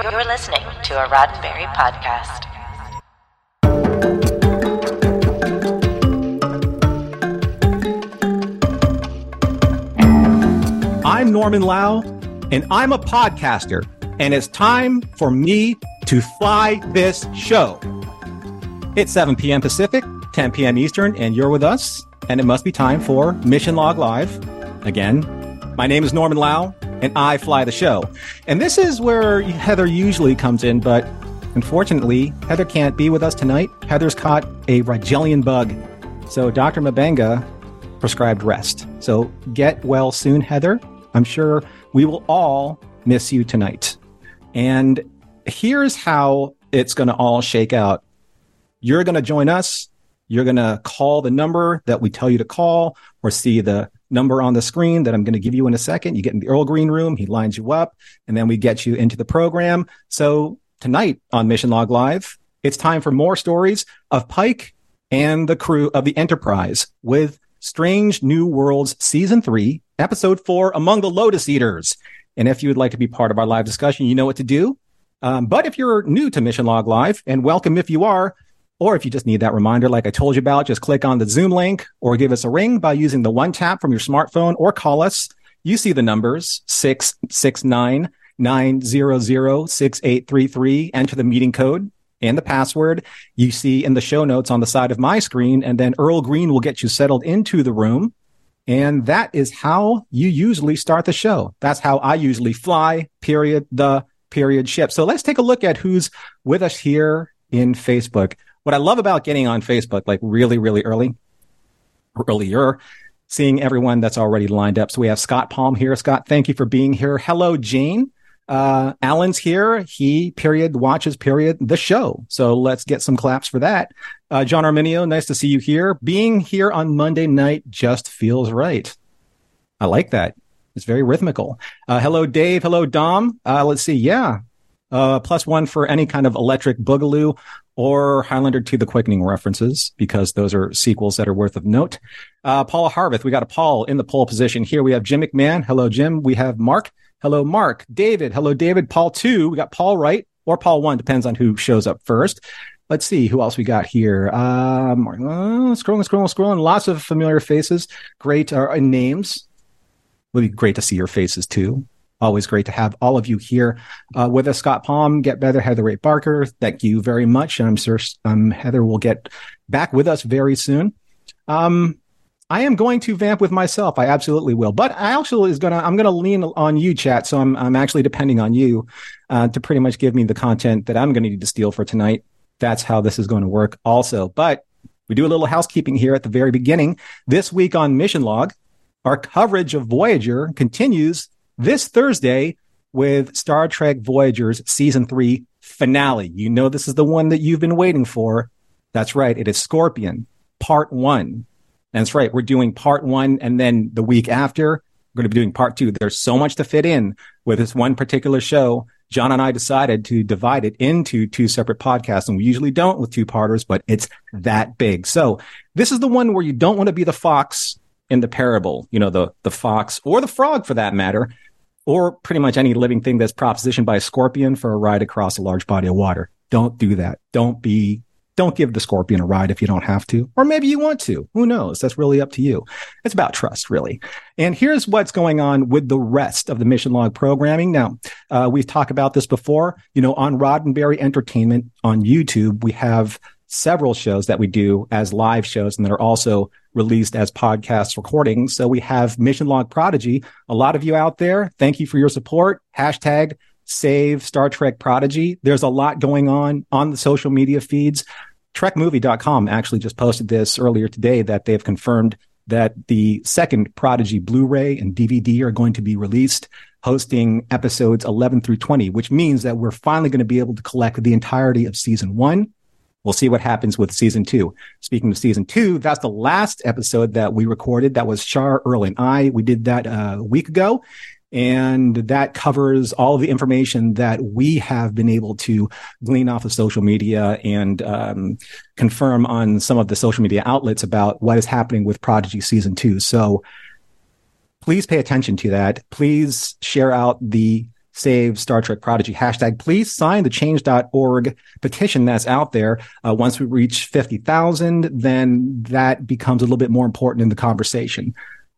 You're listening to a Roddenberry podcast. I'm Norman Lao, and I'm a podcaster, and it's time for me to fly this show. It's 7 p.m. Pacific, 10 p.m. Eastern, and you're with us, and it must be time for Mission Log Live. Again, my name is Norman Lao, and I fly the show. And this is where Heather usually comes in, but unfortunately, Heather can't be with us tonight. Heather's caught a Rigelian bug. So Dr. M'Benga prescribed rest. So get well soon, Heather. I'm sure we will all miss you tonight. And here's how it's going to all shake out. You're going to join us. You're going to call the number that we tell you to call or see the number on the screen that I'm going to give you in a second. You get in the Earl Green room. He lines you up and then we get you into the program. So tonight on Mission Log Live, it's time for more stories of Pike and the crew of the Enterprise with Strange New Worlds Season 3, Episode 4, Among the Lotus Eaters. And if you would like to be part of our live discussion, you know what to do. Um, but if you're new to Mission Log Live, and welcome if you are, or if you just need that reminder, like I told you about, just click on the Zoom link or give us a ring by using the one tap from your smartphone or call us. You see the numbers 669 900 6833. Enter the meeting code and the password you see in the show notes on the side of my screen. And then Earl Green will get you settled into the room. And that is how you usually start the show. That's how I usually fly, period, the period ship. So let's take a look at who's with us here in Facebook. What I love about getting on Facebook, like really, really early, earlier, seeing everyone that's already lined up. So we have Scott Palm here. Scott, thank you for being here. Hello, Jane. Uh, Alan's here. He period watches period the show. So let's get some claps for that. Uh, John Arminio, nice to see you here. Being here on Monday night just feels right. I like that. It's very rhythmical. Uh, hello, Dave. Hello, Dom. Uh, let's see. Yeah. Uh, plus one for any kind of electric boogaloo or Highlander to the Quickening references, because those are sequels that are worth of note. Uh, Paula Harvith, we got a Paul in the pole position here. We have Jim McMahon. Hello, Jim. We have Mark. Hello, Mark. David. Hello, David. Paul two. We got Paul Wright or Paul one, depends on who shows up first. Let's see who else we got here. Um, uh, scrolling, scrolling, scrolling. Lots of familiar faces. Great uh, names. Would be great to see your faces too. Always great to have all of you here uh, with us. Scott Palm, Get Better, Heather Ray Barker. Thank you very much. And I'm sure um, Heather will get back with us very soon. Um, I am going to vamp with myself. I absolutely will. But I actually is gonna I'm gonna lean on you, chat. So I'm I'm actually depending on you uh, to pretty much give me the content that I'm gonna need to steal for tonight. That's how this is going to work also. But we do a little housekeeping here at the very beginning. This week on Mission Log, our coverage of Voyager continues this Thursday with Star Trek Voyager's season three finale. You know this is the one that you've been waiting for. That's right. It is Scorpion, part one. That's right. We're doing part one, and then the week after, we're going to be doing part two. There's so much to fit in with this one particular show. John and I decided to divide it into two separate podcasts, and we usually don't with two parters, but it's that big. So this is the one where you don't want to be the fox in the parable, you know, the, the fox or the frog for that matter, or pretty much any living thing that's propositioned by a scorpion for a ride across a large body of water. Don't do that. Don't be don't give the scorpion a ride if you don't have to, or maybe you want to. Who knows? That's really up to you. It's about trust, really. And here's what's going on with the rest of the mission log programming. Now, uh, we've talked about this before. You know, on Roddenberry Entertainment on YouTube, we have several shows that we do as live shows and that are also released as podcast recordings. So we have Mission Log Prodigy. A lot of you out there, thank you for your support. Hashtag save Star Trek Prodigy. There's a lot going on on the social media feeds. TrekMovie.com actually just posted this earlier today that they've confirmed that the second Prodigy Blu-ray and DVD are going to be released, hosting episodes 11 through 20, which means that we're finally going to be able to collect the entirety of season one. We'll see what happens with season two. Speaking of season two, that's the last episode that we recorded. That was Char, Earl, and I. We did that uh, a week ago. And that covers all of the information that we have been able to glean off of social media and um, confirm on some of the social media outlets about what is happening with Prodigy season two. So please pay attention to that. Please share out the save Star Trek Prodigy hashtag. Please sign the change.org petition that's out there. Uh, once we reach 50,000, then that becomes a little bit more important in the conversation.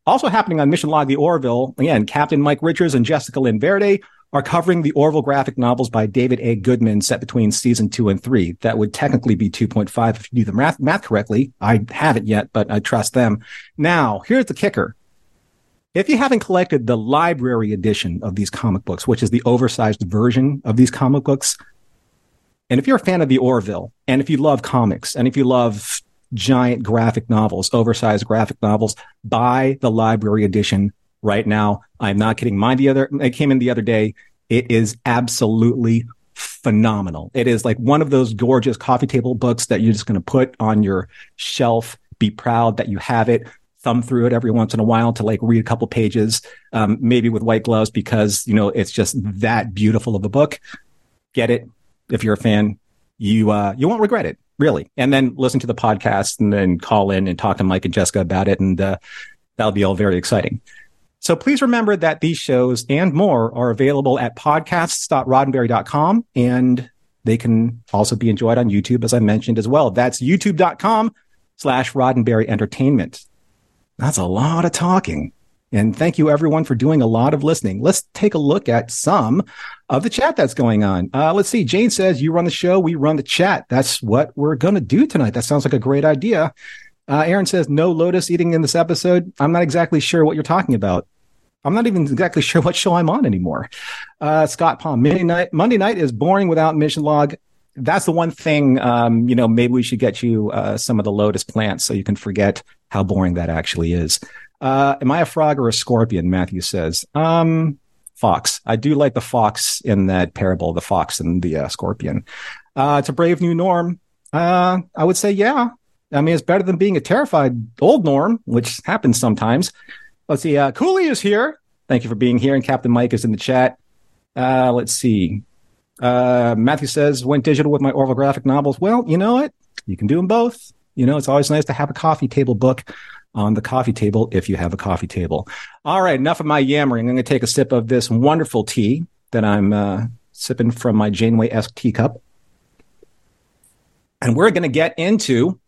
Also happening on Mission Log the Orville, again, Captain Mike Richards and Jessica Lynn Verdi are covering the Orville graphic novels by David A. Goodman set between season two and three. That would technically be 2.5 if you do the math, math correctly. I haven't yet, but I trust them. Now, here's the kicker. If you haven't collected the library edition of these comic books, which is the oversized version of these comic books, and if you're a fan of the Orville, and if you love comics, and if you love giant graphic novels, oversized graphic novels, buy the library edition right now. I'm not kidding. Mine the other, it came in the other day. It is absolutely phenomenal. It is like one of those gorgeous coffee table books that you're just going to put on your shelf. Be proud that you have it. Thumb through it every once in a while to like read a couple pages, um, maybe with white gloves because you know it's just that beautiful of a book. Get it if you're a fan. You uh, you won't regret it really. And then listen to the podcast and then call in and talk to Mike and Jessica about it, and uh, that'll be all very exciting. So please remember that these shows and more are available at podcasts.roddenberry.com and they can also be enjoyed on YouTube, as I mentioned as well. That's youtube.com slash Roddenberry Entertainment. That's a lot of talking. And thank you everyone for doing a lot of listening. Let's take a look at some of the chat that's going on. Uh, let's see. Jane says, you run the show, we run the chat. That's what we're going to do tonight. That sounds like a great idea. Uh, Aaron says, no lotus eating in this episode. I'm not exactly sure what you're talking about. I'm not even exactly sure what show I'm on anymore. Uh, Scott Palm, Monday night, Monday night is boring without mission log. That's the one thing, um, you know, maybe we should get you uh, some of the lotus plants so you can forget how boring that actually is. Uh, am I a frog or a scorpion? Matthew says. Um, fox. I do like the fox in that parable, the fox and the uh, scorpion. Uh, it's a brave new norm. Uh, I would say, yeah, I mean, it's better than being a terrified old Norm, which happens sometimes. Let's see. Uh, Cooley is here. Thank you for being here. And Captain Mike is in the chat. Let's see. Uh, Matthew says, went digital with my Orville graphic novels. Well, you know what? You can do them both. You know, it's always nice to have a coffee table book on the coffee table if you have a coffee table. All right. Enough of my yammering. I'm going to take a sip of this wonderful tea that I'm uh, sipping from my Janeway esque teacup. And we're going to get into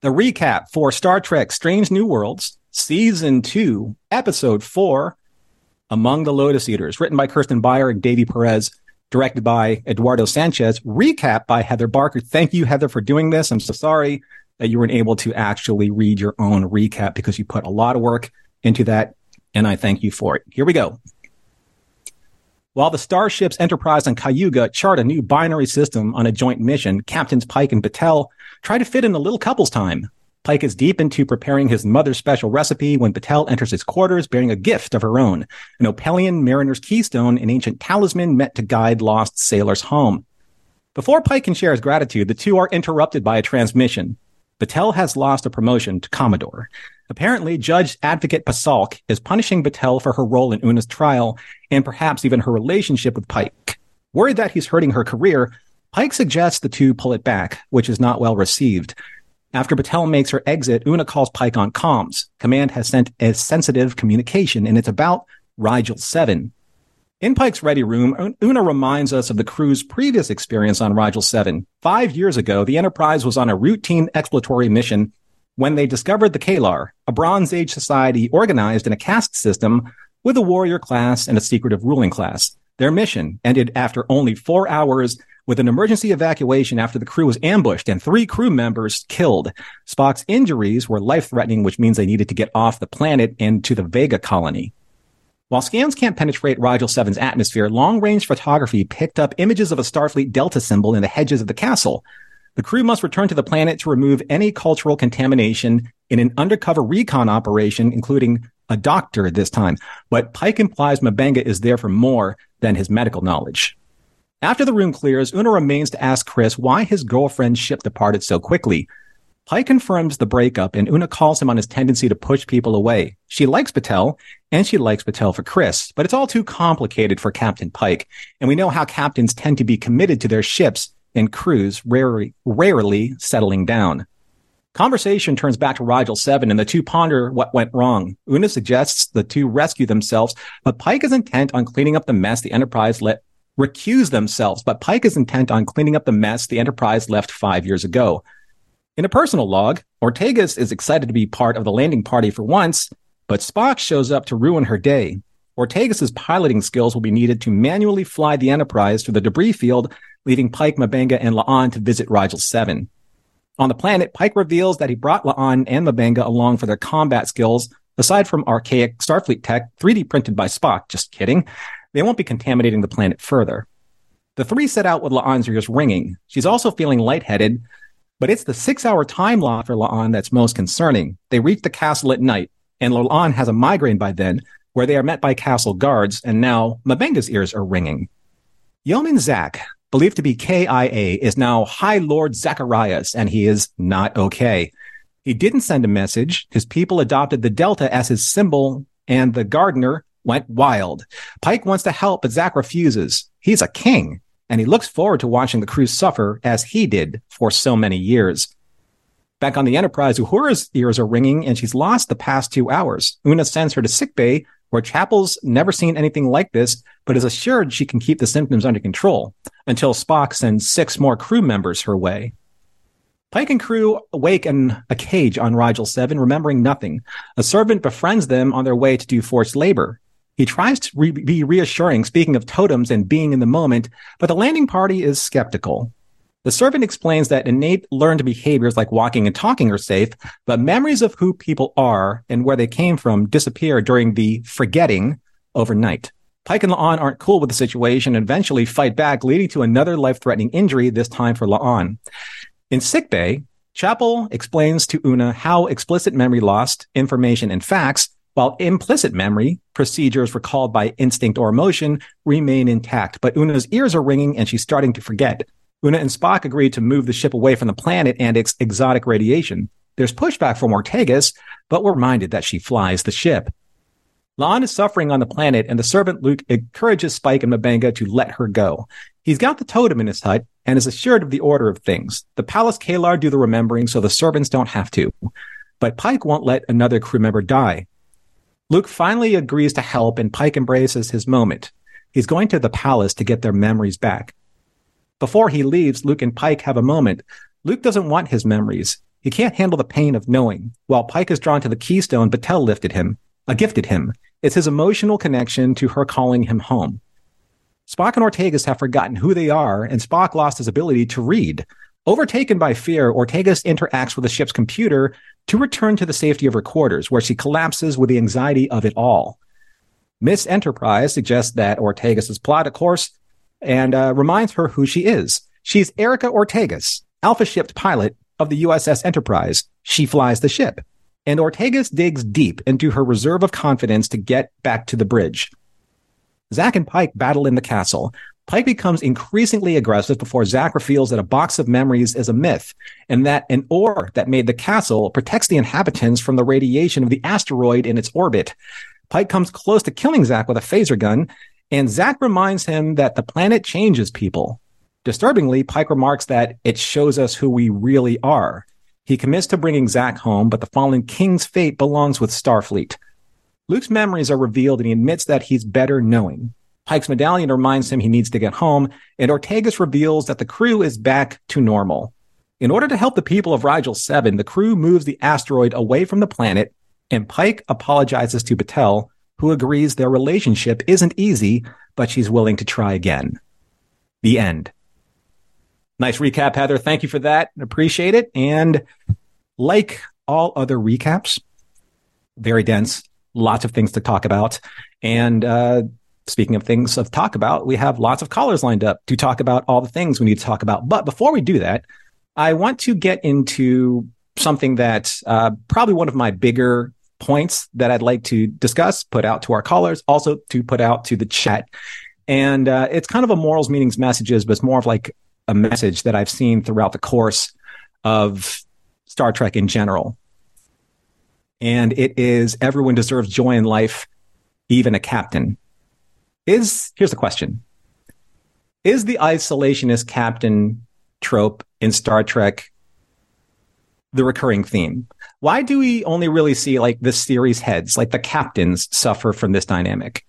the recap for Star Trek Strange New Worlds, Season 2, Episode 4, Among the Lotus Eaters, written by Kirsten Beyer and Davy Perez, directed by Eduardo Sanchez, recap by Heather Barker. Thank you, Heather, for doing this. I'm so sorry that you weren't able to actually read your own recap because you put a lot of work into that, and I thank you for it. Here we go. While the starships Enterprise and Cayuga chart a new binary system on a joint mission, Captains Pike and Batel try to fit in a little couple's time. Pike is deep into preparing his mother's special recipe when Batel enters his quarters bearing a gift of her own, an Opelian mariner's keystone, an ancient talisman meant to guide lost sailors home. Before Pike can share his gratitude, the two are interrupted by a transmission. Batel has lost a promotion to Commodore. Apparently, Judge Advocate Pasalk is punishing Batel for her role in Una's trial and perhaps even her relationship with Pike. Worried that he's hurting her career, Pike suggests the two pull it back, which is not well received. After Batel makes her exit, Una calls Pike on comms. Command has sent a sensitive communication, and it's about Rigel 7. In Pike's ready room, Una reminds us of the crew's previous experience on Rigel 7. Five years ago, the Enterprise was on a routine exploratory mission when they discovered the Kalar, a Bronze Age society organized in a caste system with a warrior class and a secretive ruling class. Their mission ended after only four hours with an emergency evacuation after the crew was ambushed and three crew members killed. Spock's injuries were life threatening, which means they needed to get off the planet and to the Vega colony. While scans can't penetrate Rigel 7's atmosphere, long range photography picked up images of a Starfleet Delta symbol in the hedges of the castle. The crew must return to the planet to remove any cultural contamination in an undercover recon operation, including a doctor this time. But Pike implies M'Benga is there for more than his medical knowledge. After the room clears, Una remains to ask Chris why his girlfriend's ship departed so quickly. Pike confirms the breakup and Una calls him on his tendency to push people away. She likes Batel and she likes Batel for Chris, but it's all too complicated for Captain Pike. And we know how captains tend to be committed to their ships and crews rarely, rarely settling down. Conversation turns back to Rigel 7 and the two ponder what went wrong. Una suggests the two rescue themselves, but Pike is intent on cleaning up the mess the Enterprise let recuse themselves, but Pike is intent on cleaning up the mess the Enterprise left five years ago. In a personal log, Ortegas is excited to be part of the landing party for once, but Spock shows up to ruin her day. Ortegas' piloting skills will be needed to manually fly the Enterprise through the debris field, leaving Pike, M'Benga, and La'an to visit Rigel 7. On the planet, Pike reveals that he brought La'an and M'Benga along for their combat skills. Aside from archaic Starfleet tech, 3D printed by Spock, just kidding, they won't be contaminating the planet further. The three set out with La'an's ears ringing. She's also feeling lightheaded, but it's the six hour time lock for La'an that's most concerning. They reach the castle at night, and La'an has a migraine by then, where they are met by castle guards, and now M'Benga's ears are ringing. Yeoman Zak, believed to be KIA, is now High Lord Zacharias, and he is not okay. He didn't send a message. His people adopted the Delta as his symbol, and the gardener went wild. Pike wants to help, but Zak refuses. He's a king, and he looks forward to watching the crew suffer as he did for so many years. Back on the Enterprise, Uhura's ears are ringing, and she's lost the past two hours. Una sends her to sickbay where Chapel's never seen anything like this, but is assured she can keep the symptoms under control until Spock sends six more crew members her way. Pike and crew awake in a cage on Rigel 7, remembering nothing. A servant befriends them on their way to do forced labor. He tries to re- be reassuring, speaking of totems and being in the moment, but the landing party is skeptical. The servant explains that innate learned behaviors like walking and talking are safe, but memories of who people are and where they came from disappear during the forgetting overnight. Pike and La'an aren't cool with the situation and eventually fight back, leading to another life-threatening injury, this time for La'an. In sickbay, Chapel explains to Una how explicit memory lost information and facts, while implicit memory, procedures recalled by instinct or emotion, remain intact. But Una's ears are ringing and she's starting to forget. Una and Spock agree to move the ship away from the planet and its exotic radiation. There's pushback from Ortegas, but we're reminded that she flies the ship. La'an is suffering on the planet, and the servant Luke encourages Pike and M'Benga to let her go. He's got the totem in his hut and is assured of the order of things. The palace Kalar do the remembering, so the servants don't have to. But Pike won't let another crew member die. Luke finally agrees to help, and Pike embraces his moment. He's going to the palace to get their memories back. Before he leaves, Luke and Pike have a moment. Luke doesn't want his memories. He can't handle the pain of knowing. While Pike is drawn to the keystone, Batel lifted him, uh, gifted him. It's his emotional connection to her calling him home. Spock and Ortegas have forgotten who they are, and Spock lost his ability to read. Overtaken by fear, Ortegas interacts with the ship's computer to return to the safety of her quarters, where she collapses with the anxiety of it all. Miss Enterprise suggests that Ortegas' plot, of course, and uh, reminds her who she is. She's Erica Ortegas, alpha shipped pilot of the USS Enterprise. She flies the ship. And Ortegas digs deep into her reserve of confidence to get back to the bridge. Zack and Pike battle in the castle. Pike becomes increasingly aggressive before Zak reveals that a box of memories is a myth and that an ore that made the castle protects the inhabitants from the radiation of the asteroid in its orbit. Pike comes close to killing Zach with a phaser gun and Zach reminds him that the planet changes people. Disturbingly, Pike remarks that it shows us who we really are. He commits to bringing Zak home, but the fallen king's fate belongs with Starfleet. Luke's memories are revealed and he admits that he's better knowing. Pike's medallion reminds him he needs to get home, and Ortegas reveals that the crew is back to normal. In order to help the people of Rigel 7, the crew moves the asteroid away from the planet, and Pike apologizes to Batel, who agrees their relationship isn't easy, but she's willing to try again. The end. Nice recap, Heather. Thank you for that. Appreciate it. And like all other recaps, very dense, lots of things to talk about. And uh, speaking of things of talk about, we have lots of callers lined up to talk about all the things we need to talk about. But before we do that, I want to get into something that uh, probably one of my bigger points that I'd like to discuss, put out to our callers, also to put out to the chat. And uh, it's kind of a morals, meanings, messages, but it's more of like a message that I've seen throughout the course of Star Trek in general. And it is everyone deserves joy in life, even a captain. Is here's the question. Is the isolationist captain trope in Star Trek the recurring theme? Why do we only really see like the series heads, like the captains suffer from this dynamic?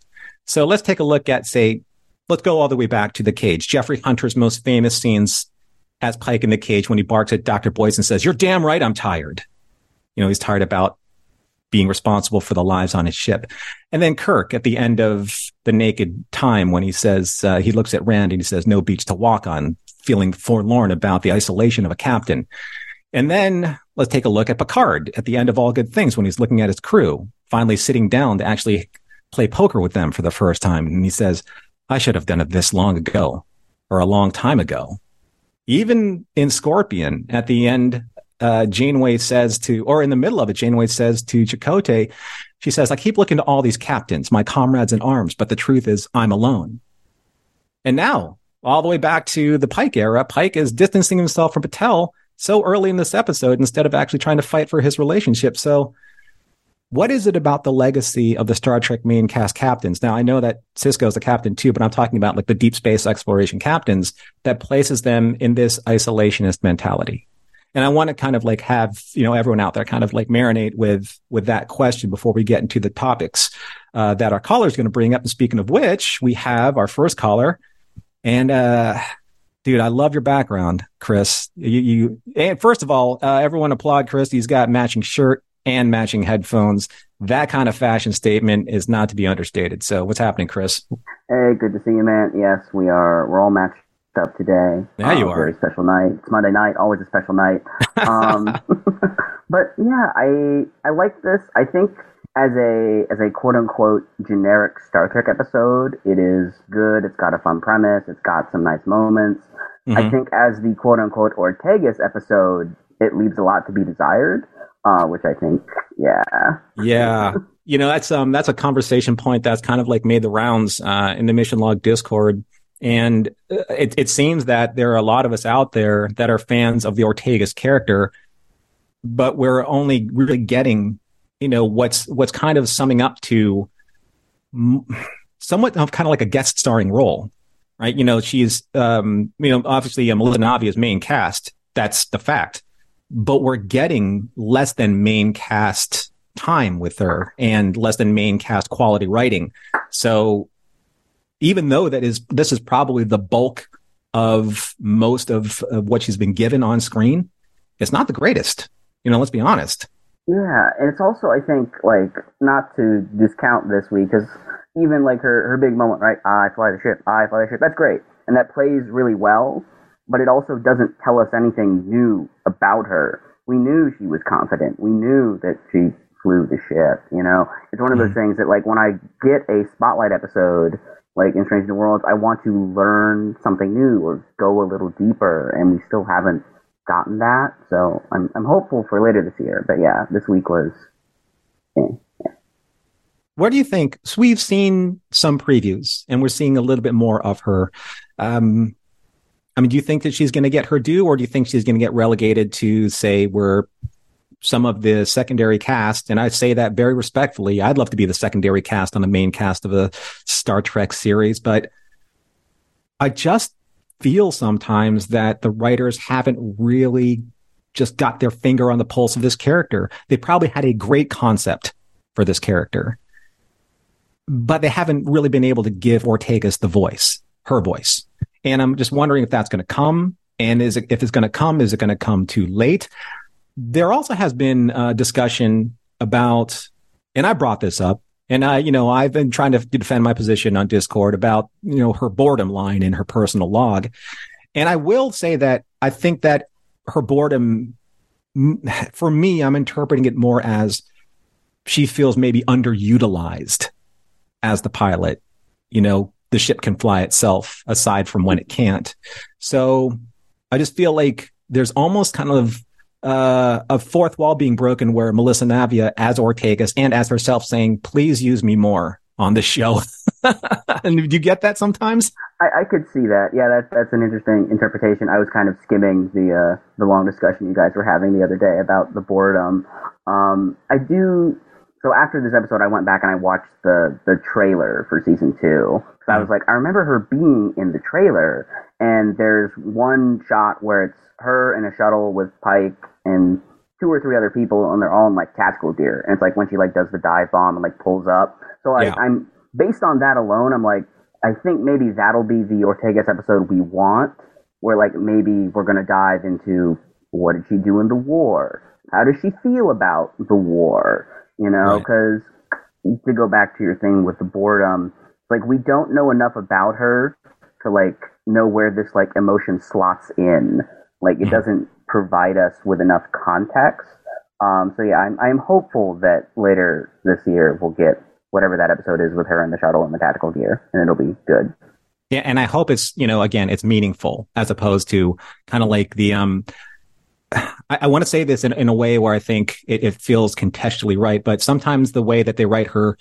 So let's take a look at, say, let's go all the way back to the cage. Jeffrey Hunter's most famous scenes as Pike in the cage when he barks at Dr. Boyce and says, You're damn right, I'm tired. You know, he's tired about being responsible for the lives on his ship. And then Kirk at the end of The Naked Time when he says, uh, he looks at Rand and he says, No beach to walk on, feeling forlorn about the isolation of a captain. And then let's take a look at Picard at the end of All Good Things when he's looking at his crew, finally sitting down to actually play poker with them for the first time. And he says, I should have done it this long ago or a long time ago. Even in Scorpion, at the end, uh, Janeway says to, or in the middle of it, Janeway says to Chakotay, she says, I keep looking to all these captains, my comrades in arms, but the truth is I'm alone. And now, all the way back to the Pike era, Pike is distancing himself from Batel so early in this episode instead of actually trying to fight for his relationship. So what is it about the legacy of the Star Trek main cast captains? Now, I know that Sisko is a captain too, but I'm talking about like the deep space exploration captains that places them in this isolationist mentality. And I want to kind of like have, you know, everyone out there kind of like marinate with, with that question before we get into the topics, uh, that our caller is going to bring up. And speaking of which, we have our first caller and, uh, dude, I love your background, Chris. You, you and first of all, uh, everyone applaud Chris. He's got matching shirt and matching headphones. That kind of fashion statement is not to be understated. So, what's happening, Chris? Hey, good to see you, man. Yes, we are. We're all matched up today. Yeah, you uh, are. Very special night. It's Monday night. Always a special night. Um, but yeah, I I like this. I think as a as a quote unquote generic Star Trek episode, it is good. It's got a fun premise. It's got some nice moments. Mm-hmm. I think as the quote unquote Ortegas episode, it leaves a lot to be desired. Uh, which I think, yeah, yeah, you know, that's um, that's a conversation point that's kind of like made the rounds uh, in the Mission Log Discord, and uh, it it seems that there are a lot of us out there that are fans of the Ortegas character, but we're only really getting, you know, what's what's kind of summing up to somewhat of kind of like a guest starring role right? You know, she's, um, you know, obviously uh, Melissa Navia's main cast. That's the fact. But we're getting less than main cast time with her and less than main cast quality writing. So even though that is, this is probably the bulk of most of, of what she's been given on screen, it's not the greatest. You know, let's be honest. Yeah, and it's also, I think, like, not to discount this week, because even like her her big moment, right? I fly the ship. I fly the ship. That's great, and that plays really well. But it also doesn't tell us anything new about her. We knew she was confident. We knew that she flew the ship. You know, it's one of those mm-hmm. things that like when I get a spotlight episode like in Strange New Worlds, I want to learn something new or go a little deeper, and we still haven't gotten that. So I'm I'm hopeful for later this year. But yeah, this week was. Eh. Where do you think? So we've seen some previews, and we're seeing a little bit more of her. Um, I mean, do you think that she's going to get her due, or do you think she's going to get relegated to, say, where some of the secondary cast, and I say that very respectfully. I'd love to be the secondary cast on the main cast of a Star Trek series, but I just feel sometimes that the writers haven't really just got their finger on the pulse of this character. They probably had a great concept for this character but they haven't really been able to give Ortegas the voice, her voice. And I'm just wondering if that's going to come. And is it, if it's going to come, is it going to come too late? There also has been a discussion about, and I brought this up, and I, you know, I've been trying to defend my position on Discord about, you know, her boredom line in her personal log. And I will say that I think that her boredom, for me, I'm interpreting it more as she feels maybe underutilized as the pilot. You know, the ship can fly itself aside from when it can't. So I just feel like there's almost kind of uh, a fourth wall being broken where Melissa Navia as Ortegas and as herself saying, please use me more on the show. and do you get that sometimes? I, I, could see that. Yeah, that's that's an interesting interpretation. I was kind of skimming the uh, the long discussion you guys were having the other day about the boredom. Um, I do so after this episode, I went back and I watched the the trailer for season two. So I was like, I remember her being in the trailer, and there's one shot where it's her in a shuttle with Pike and two or three other people, and they're all in like tactical gear. And it's like when she like does the dive bomb and like pulls up. So I, Yeah. I'm based on that alone. I'm like, I think maybe that'll be the Ortegas episode we want, where like maybe we're gonna dive into what did she do in the war? How does she feel about the war? You know, Right. because to go back to your thing with the boredom, like we don't know enough about her to like know where this like emotion slots in. Like it Mhm. doesn't provide us with enough context. Um, so yeah, I'm I'm hopeful that later this year we'll get whatever that episode is with her in the shuttle and the tactical gear, and it'll be good. Yeah, and I hope it's you know again it's meaningful as opposed to kind of like the um. I, I want to say this in, in a way where I think it, it feels contextually right, but sometimes the way that they write her,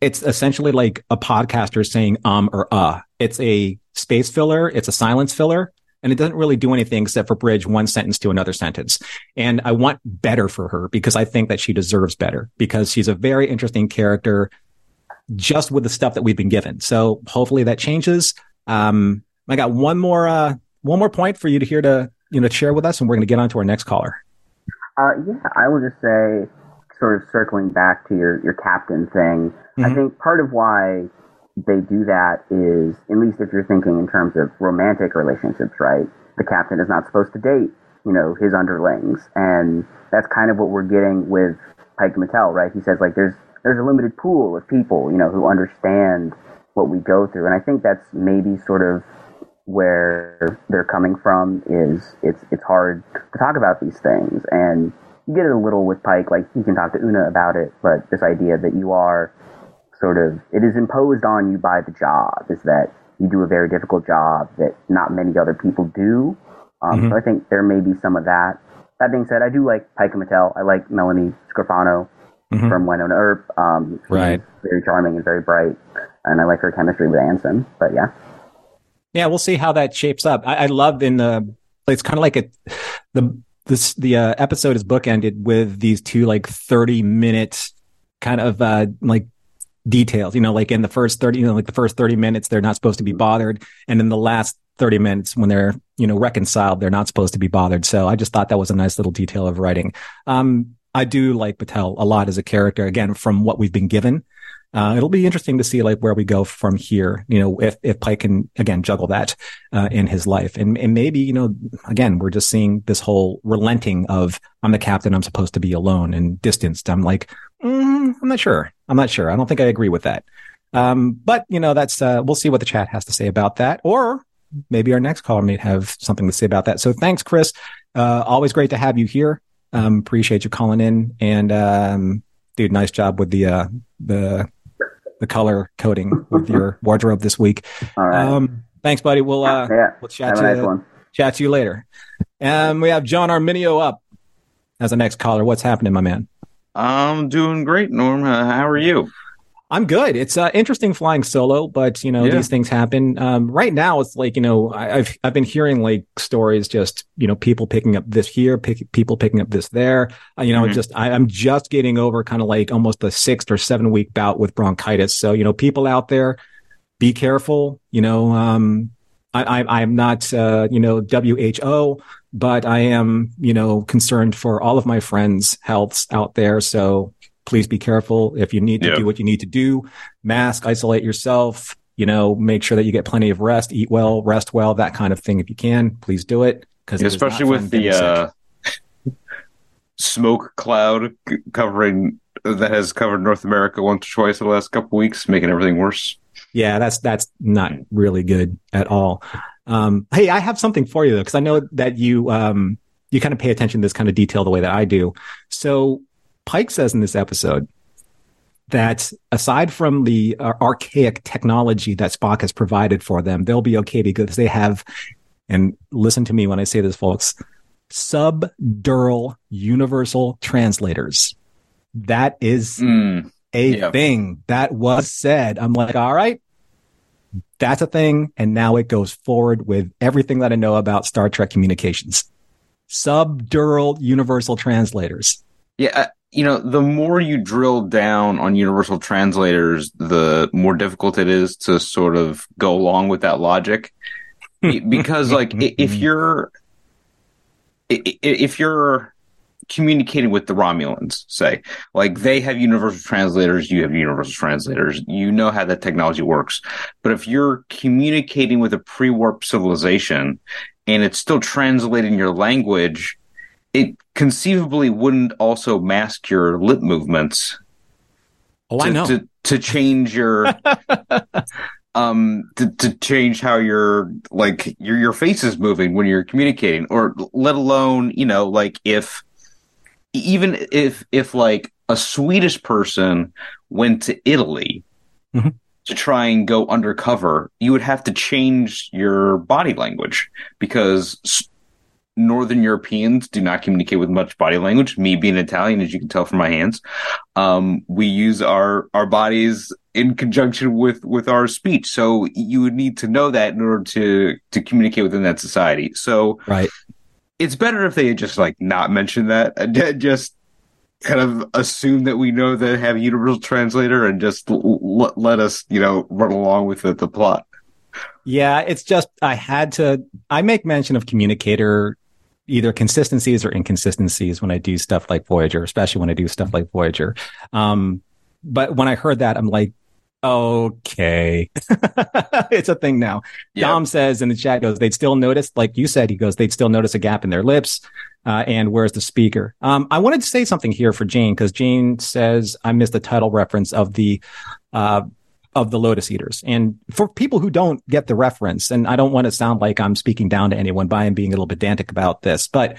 it's essentially like a podcaster saying um or uh. It's a space filler, it's a silence filler, and it doesn't really do anything except for bridge one sentence to another sentence. And I want better for her because I think that she deserves better because she's a very interesting character just with the stuff that we've been given. So hopefully that changes. Um, I got one more, uh, one more point for you to hear to, you know, share with us, and we're going to get on to our next caller. Uh, yeah, I will just say, sort of circling back to your, your captain thing, I Mhm. think part of why they do that is, at least if you're thinking in terms of romantic relationships, right? The captain is not supposed to date, you know, his underlings. And that's kind of what we're getting with Pike Batel, right? He says, like, there's, there's a limited pool of people, you know, who understand what we go through. And I think that's maybe sort of where they're coming from is it's it's hard to talk about these things and you get it a little with Pike like you can talk to Una about it but this idea that you are sort of it is imposed on you by the job is that you do a very difficult job that not many other people do um, Mhm. so I think there may be some of that that being said I do like Pike and Batel I like Melanie Scrofano Mhm. from Wynonna Earp um, Right. very charming and very bright and I like her chemistry with Anson but yeah Yeah, we'll see how that shapes up. I, I love in the, it's kind of like a, the, this, the uh, episode is bookended with these two like 30 minute kind of, uh, like details, you know, like in the first 30, you know, like the first 30 minutes, they're not supposed to be bothered. And in the last 30 minutes when they're, you know, reconciled, they're not supposed to be bothered. So I just thought that was a nice little detail of writing. Um, I do like Batel a lot as a character, again, from what we've been given. Uh, it'll be interesting to see like where we go from here. You know, if if Pike can again juggle that uh, in his life, and and maybe you know, again, we're just seeing this whole relenting of I'm the captain, I'm supposed to be alone and distanced. I'm like, mm, I'm not sure. I'm not sure. I don't think I agree with that. Um, but you know, that's uh, we'll see what the chat has to say about that, or maybe our next caller may have something to say about that. So thanks, Chris. Uh, always great to have you here. Um, appreciate you calling in, and um, dude, nice job with the uh, the the color coding with your wardrobe this week. all right Um, thanks, buddy. We'll uh, yeah we'll chat have to nice you, chat to you later. Um, we have John Arminio up as the next caller. What's happening, my man? I'm doing great, Norm. Uh, how are you? I'm good. It's uh, interesting flying solo, but you know Yeah. these things happen. Um, right now, it's like you know I, I've I've been hearing like stories, just you know people picking up this here, pick, people picking up this there. Uh, you know, Mhm. just I, I'm just getting over kind of like almost a six or seven week bout with bronchitis. So you know, people out there, be careful. You know, um, I, I I'm not uh, you know WHO, but I am you know concerned for all of my friends' healths out there. So please be careful. If you need to Yeah. do what you need to do, mask, isolate yourself. You know, make sure that you get plenty of rest, eat well, rest well, that kind of thing. If you can, please do it. Because Especially with the uh, smoke cloud covering that has covered North America once or twice in the last couple weeks, making everything worse. Yeah, that's that's not really good at all. Um, hey, I have something for you though, because I know that you um, you kind of pay attention to this kind of detail the way that I do. So Pike says in this episode that aside from the uh, archaic technology that Spock has provided for them, they'll be okay because they have. And listen to me when I say this, folks. Subdural universal translators. That is Mm, a Yeah. thing that was said. I'm like, all right, that's a thing. And now it goes forward with everything that I know about Star Trek communications. Subdural universal translators. yeah, uh, you know, the more you drill down on universal translators, the more difficult it is to sort of go along with that logic. Because, like, if you're i- i- if you're communicating with the Romulans, say, like they have universal translators, you have universal translators, you know how that technology works. But if you're communicating with a pre warp civilization and it's still translating your language, it conceivably wouldn't also mask your lip movements. Oh, to, I know. To, to change your um to, to change how your like your your face is moving when you're communicating or let alone you know like if even if if like a swedish person went to italy Mhm. to try and go undercover you would have to change your body language because northern europeans do not communicate with much body language me being italian as you can tell from my hands um we use our our bodies in conjunction with with our speech so you would need to know that in order to to communicate within that society so right. It's better if they had just like not mentioned that and just kind of assume that we know that have a universal translator and just l- let us you know run along with the, the plot Yeah, it's just I had to. I make mention of communicator either consistencies or inconsistencies when I do stuff like Voyager, especially when I do stuff like Voyager. Um, but when I heard that, I'm like, okay, it's a thing now. Yeah. Dom says in the chat goes, they'd still notice, like you said, he goes, they'd still notice a gap in their lips. Uh, and where's the speaker? Um, I wanted to say something here for Jane because Jane says I missed the title reference of the, uh, of the Lotus Eaters. And for people who don't get the reference, and I don't want to sound like I'm speaking down to anyone by being a little pedantic about this, but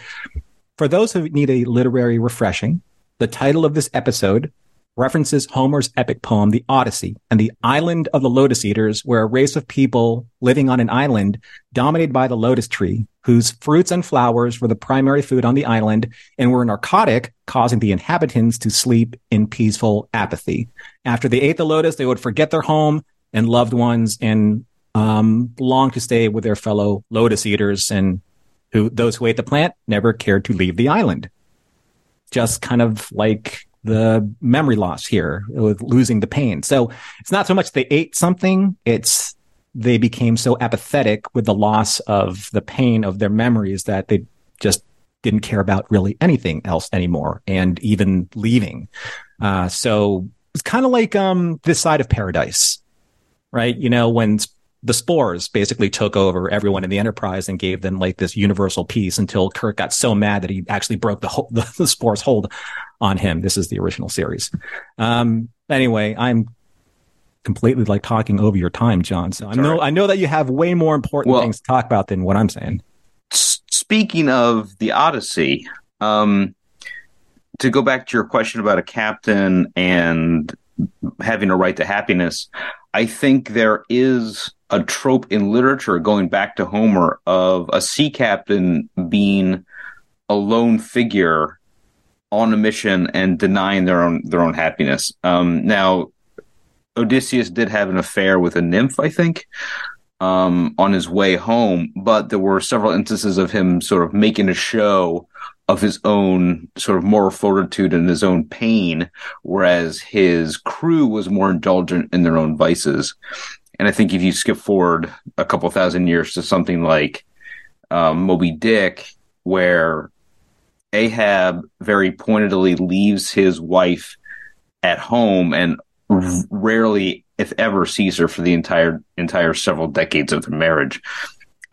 for those who need a literary refreshing, the title of this episode references Homer's epic poem, The Odyssey, and the island of the Lotus Eaters, where a race of people living on an island dominated by the lotus tree, whose fruits and flowers were the primary food on the island and were a narcotic, causing the inhabitants to sleep in peaceful apathy. After they ate the lotus, they would forget their home and loved ones and um, long to stay with their fellow lotus eaters and who those who ate the plant never cared to leave the island. Just kind of like the memory loss here with losing the pain. So it's not so much they ate something, it's they became so apathetic with the loss of the pain of their memories that they just didn't care about really anything else anymore and even leaving. Uh, so it's kind of like um, this side of paradise, right? You know, when the spores basically took over everyone in the enterprise and gave them like this universal peace until Kirk got so mad that he actually broke the, ho- the, the spores hold on him. This is the original series. Um, anyway, I'm completely like talking over your time, John. So I know right. I know that you have way more important Well- things to talk about than what I'm saying. Speaking of the Odyssey, um, to go back to your question about a captain and having a right to happiness, I think there is a trope in literature going back to Homer of a sea captain being a lone figure on a mission and denying their own their own happiness. Um, now, Odysseus did have an affair with a nymph, I think, um, on his way home, but there were several instances of him sort of making a show of his own sort of moral fortitude and his own pain, whereas his crew was more indulgent in their own vices. And I think if you skip forward a couple thousand years to something like um, Moby Dick, where Ahab very pointedly leaves his wife at home and rarely, if ever, sees her for the entire entire several decades of their marriage.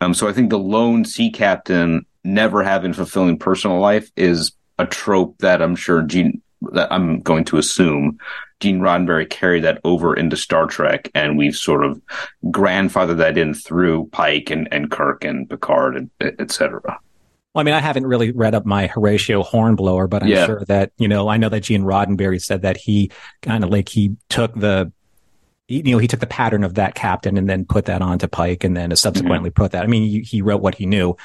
Um, so I think the lone sea captain never having fulfilling personal life is a trope that I'm sure Gene that I'm going to assume Gene Roddenberry carried that over into Star Trek, and we've sort of grandfathered that in through Pike and, and Kirk and Picard and et cetera. Well, I mean, I haven't really read up my Horatio Hornblower, but I'm Yeah. sure that, you know, I know that Gene Roddenberry said that he kind of like he took the, he- you know, he took the pattern of that captain and then put that onto Pike and then subsequently mm-hmm. put that. I mean, he, he wrote what he knew.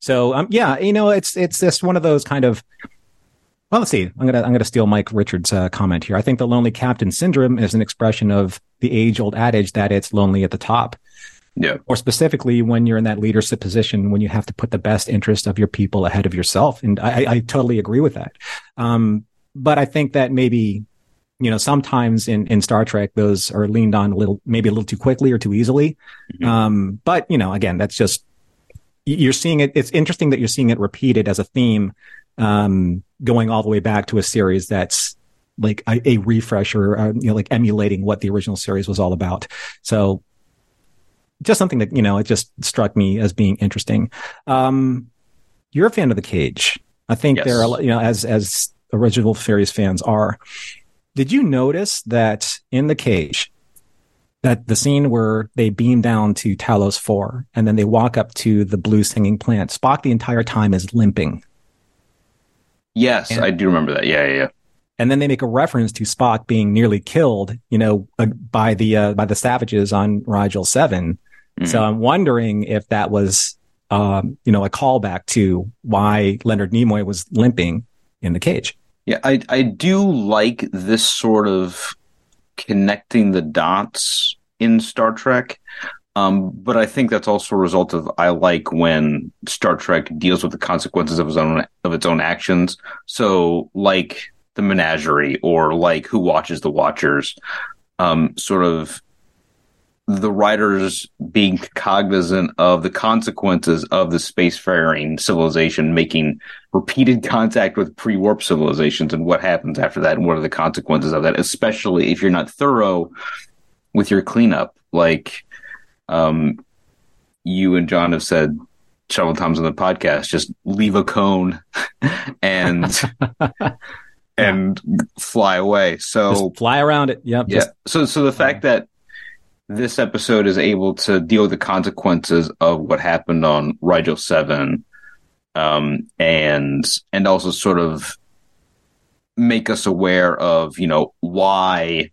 So, um, yeah, you know, it's, it's just one of those kind of, well, let's see. I'm going to, I'm to steal Mike Richards' uh, comment here. I think the lonely captain syndrome is an expression of the age old adage that it's lonely at the top Yeah. or specifically when you're in that leadership position when you have to put the best interest of your people ahead of yourself and i, I totally agree with that um, but i think that maybe you know sometimes in, in star trek those are leaned on a little maybe a little too quickly or too easily Mhm. um, but you know again that's just you're seeing it it's interesting that you're seeing it repeated as a theme um, going all the way back to a series that's like a, a refresher, uh, you know, like emulating what the original series was all about. So just something that, you know, it just struck me as being interesting. Um, you're a fan of the cage. I think Yes. there are, you know, as, as original Fairies fans are. Did you notice that in the cage, that the scene where they beam down to Talos 4 and then they walk up to the blue singing plant, Spock the entire time is limping. Yes, And- I do remember that. Yeah, yeah, yeah. and then they make a reference to Spock being nearly killed, you know, uh, by the uh, by the savages on Rigel Seven. So I'm wondering if that was, um, you know, a callback to why Leonard Nimoy was limping in the cage. Yeah, I I do like this sort of connecting the dots in Star Trek. Um, but I think that's also a result of I like when Star Trek deals with the consequences of its own of its own actions. So like the menagerie or like who watches the watchers, um, sort of the writers being cognizant of the consequences of the spacefaring civilization making repeated contact with pre-warp civilizations and what happens after that and what are the consequences of that especially if you're not thorough with your cleanup like um you and john have said several times on the podcast just leave a cone and and fly away so Just fly around it. Yep. yeah. Just, so so the fact that this episode is able to deal with the consequences of what happened on Rigel Seven, um, and and also sort of make us aware of you know why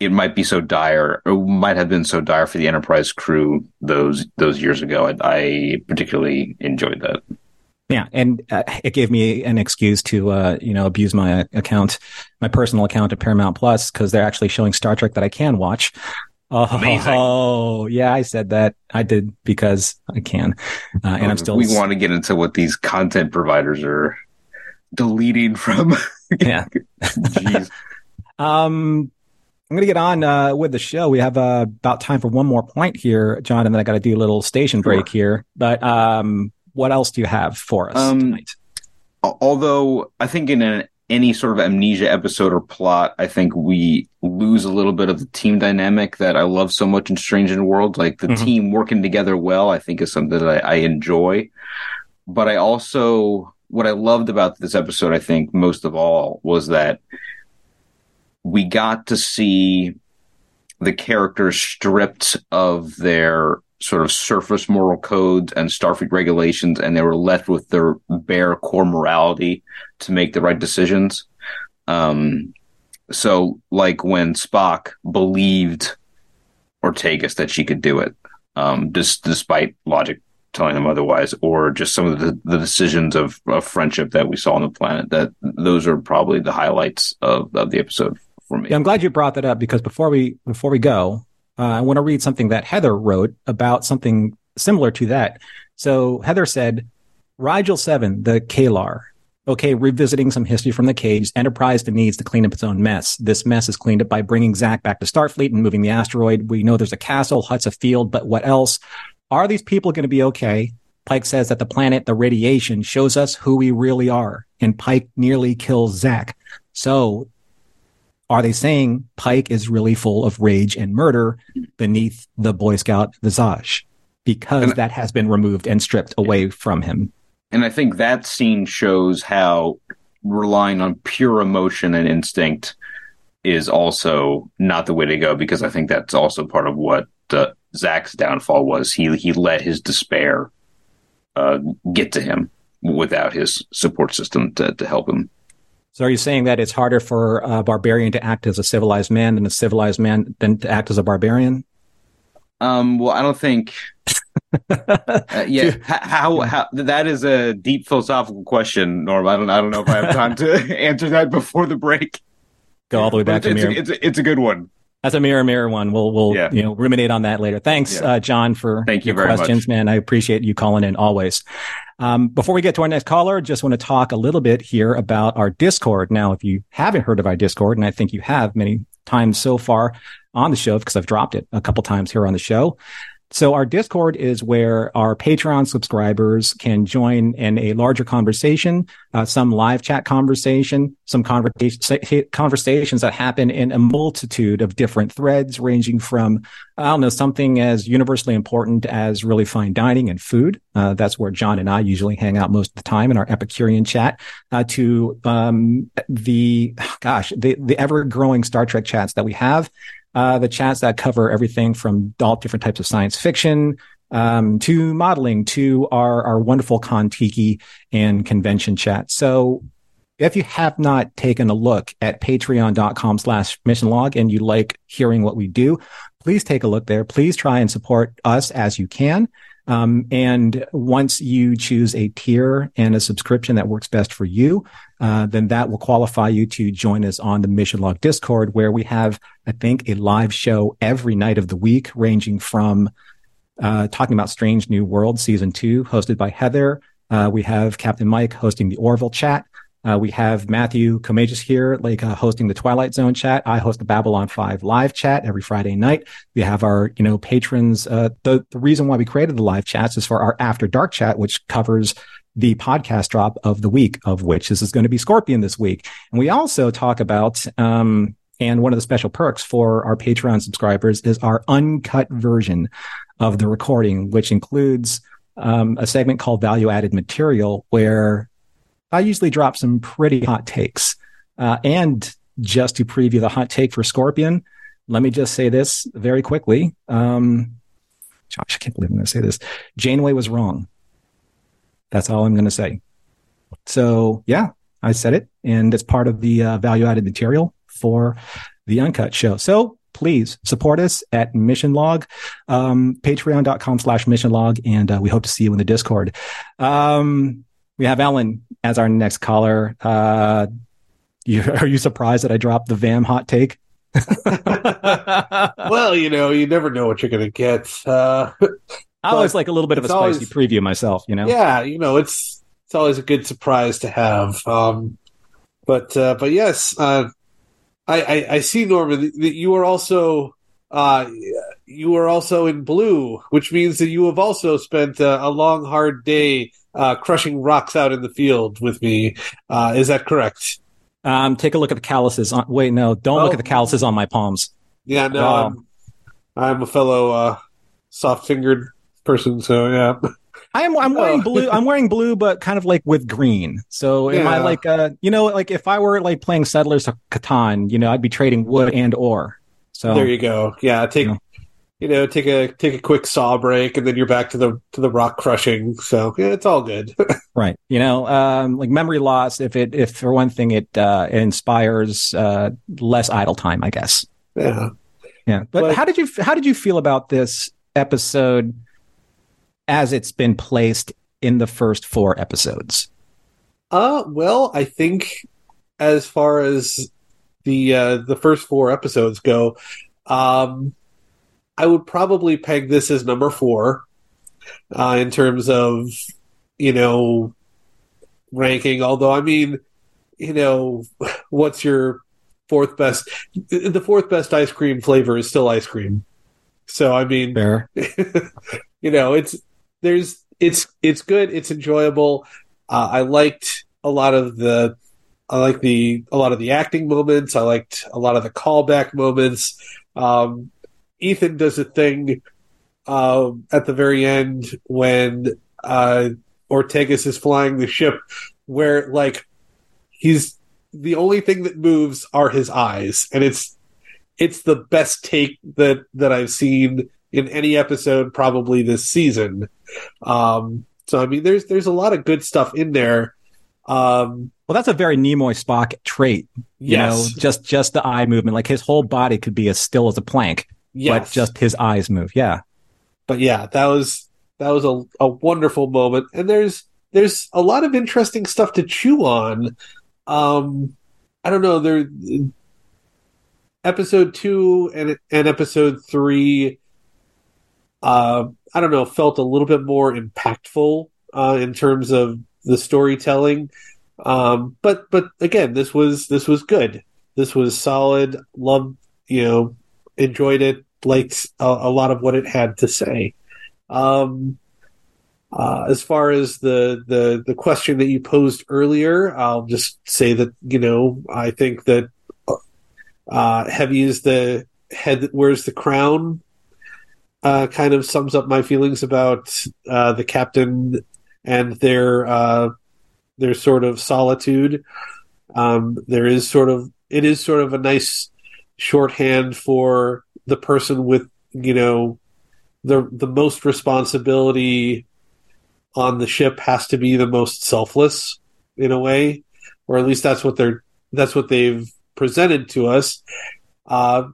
it might be so dire or might have been so dire for the Enterprise crew those those years ago. I, I particularly enjoyed that. yeah. And uh, it gave me an excuse to, uh, you know, abuse my account, my personal account at Paramount Plus because they're actually showing Star Trek that I can watch. Oh, Amazing. yeah, I said that. I did because I can. Uh, and I'm still, We want to get into what these content providers are deleting from. yeah. Jeez. Um, I'm going to get on uh, with the show. We have uh, about time for one more point here, John, and then I got to do a little station break here. But um, what else do you have for us Um, tonight? Although I think in an, any sort of amnesia episode or plot, I think we lose a little bit of the team dynamic that I love so much in Strange New World. Like the Mhm. team working together well, I think is something that I, I enjoy. But I also, what I loved about this episode, I think most of all, was that we got to see the characters stripped of their sort of surface moral codes and Starfleet regulations, and they were left with their bare core morality to make the right decisions. Um, so, like when Spock believed Ortegas that she could do it, um, just despite logic telling him otherwise, or just some of the, the decisions of, of friendship that we saw on the planet. That those are probably the highlights of, of the episode for me. Yeah, I'm glad you brought that up because before we before we go, uh, I want to read something that Heather wrote about something similar to that. So Heather said, Rigel Seven, the Kalar. Okay, revisiting some history from the cage, Enterprise needs to clean up its own mess. This mess is cleaned up by bringing Zach back to Starfleet and moving the asteroid. We know there's a castle, huts a field, but what else? Are these people going to be okay? Pike says that the planet, the radiation, shows us who we really are, and Pike nearly kills Zach. So are they saying Pike is really full of rage and murder beneath the Boy Scout visage because And- that has been removed and stripped away from him? And I think that scene shows how relying on pure emotion and instinct is also not the way to go because I think that's also part of what uh, Zach's downfall was. He he let his despair uh, get to him without his support system to, to help him. So are you saying that it's harder for a barbarian to act as a civilized man than a civilized man than to act as a barbarian? Um, well, I don't think. Uh, yeah, h- how how that is a deep philosophical question, Norm. I don't I don't know if I have time to answer that before the break. Go all the way back But to it's, it's, a, it's a good one. That's a mirror mirror one. We'll we'll Yeah. you know ruminate on that later. Thanks, Yeah. uh, John, for Thank you your questions, much. man. I appreciate you calling in always. Um, before we get to our next caller, just want to talk a little bit here about our Discord. Now, if you haven't heard of our Discord, and I think you have many times so far on the show because I've dropped it a couple times here on the show. So our Discord is where our Patreon subscribers can join in a larger conversation, uh, some live chat conversation, some conversa- conversations that happen in a multitude of different threads, ranging from I don't know something as universally important as really fine dining and food. Uh, that's where John and I usually hang out most of the time in our Epicurean chat. Uh, to um, the gosh, the the ever growing Star Trek chats that we have uh, the chats that cover everything from all different types of science fiction um, to modeling to our, our wonderful Kontiki and convention chat. So if you have not taken a look at patreon.com slash mission log and you like hearing what we do, please take a look there. Please try and support us as you can. Um, and once you choose a tier and a subscription that works best for you, uh, then that will qualify you to join us on the Mission Log Discord, where we have, I think, a live show every night of the week, ranging from uh, talking about Strange New World season two, hosted by Heather. Uh, we have Captain Mike hosting the Orville chat. Uh, we have Matthew Comagis here, like uh, hosting the Twilight Zone chat. I host the Babylon 5 live chat every Friday night. We have our, you know, patrons. Uh, the, the reason why we created the live chats is for our after dark chat, which covers the podcast drop of the week, of which this is going to be Scorpion this week. And we also talk about, um, and one of the special perks for our Patreon subscribers is our uncut version of the recording, which includes um, a segment called value added material where I usually drop some pretty hot takes. Uh, and just to preview the hot take for Scorpion, let me just say this very quickly. Um, Josh, I can't believe I'm going to say this. Janeway was wrong. That's all I'm going to say. So yeah, I said it, and it's part of the uh, value added material for the Uncut show. So please support us at Mission Log, um, patreon.com slash mission log, and uh, we hope to see you in the Discord. Um, we have Ellen as our next caller. Uh, you, are you surprised that I dropped the VAM hot take? well, you know, you never know what you're going to get. Uh, I always like a little bit of a spicy always, preview myself, you know. Yeah, you know, it's it's always a good surprise to have. Um, but uh, but yes, uh, I, I, I see Norman that you are also uh, you are also in blue, which means that you have also spent a, a long, hard day uh, crushing rocks out in the field with me. Uh, is that correct? Um, take a look at the calluses. On, wait, no, don't oh. look at the calluses on my palms. Yeah, no, um, I'm, I'm, a fellow uh, soft-fingered person, so yeah. I am. I'm wearing oh. blue. I'm wearing blue, but kind of like with green. So am yeah. I like, uh, you know, like if I were like playing Settlers of Catan, you know, I'd be trading wood and ore. So there you go. Yeah, take you know you know, take a take a quick saw break, and then you're back to the to the rock crushing. So yeah, it's all good. right. You know, um, like memory loss. If it if for one thing it uh, inspires uh, less idle time, I guess. Yeah. Yeah. But, but how did you how did you feel about this episode as it's been placed in the first four episodes? Uh, well, I think as far as the uh, the first four episodes go, um, I would probably peg this as number four uh, in terms of you know ranking. Although I mean, you know, what's your fourth best? The fourth best ice cream flavor is still ice cream. So I mean, Fair. you know, it's there's it's it's good. It's enjoyable. Uh, I liked a lot of the I like the a lot of the acting moments. I liked a lot of the callback moments. Um, Ethan does a thing uh, at the very end when uh, Ortegas is flying the ship, where like he's the only thing that moves are his eyes, and it's it's the best take that that I've seen in any episode probably this season. Um, so I mean, there's there's a lot of good stuff in there. Um, well, that's a very Nimoy Spock trait. You yes. know, just just the eye movement. Like his whole body could be as still as a plank yes. but just his eyes move. Yeah. But yeah, that was that was a, a wonderful moment. And there's there's a lot of interesting stuff to chew on. Um I don't know, there episode two and and episode three uh I don't know, felt a little bit more impactful uh in terms of the storytelling. Um but but again, this was this was good. This was solid. Love, you know, enjoyed it, liked a, a lot of what it had to say. Um, uh, as far as the, the the question that you posed earlier, I'll just say that you know I think that uh, heavy is the head that wears the crown. Uh, kind of sums up my feelings about uh, the captain and their uh, their sort of solitude. Um, there is sort of it is sort of a nice shorthand for the person with you know the the most responsibility on the ship has to be the most selfless in a way, or at least that's what they're that's what they've presented to us. Uh,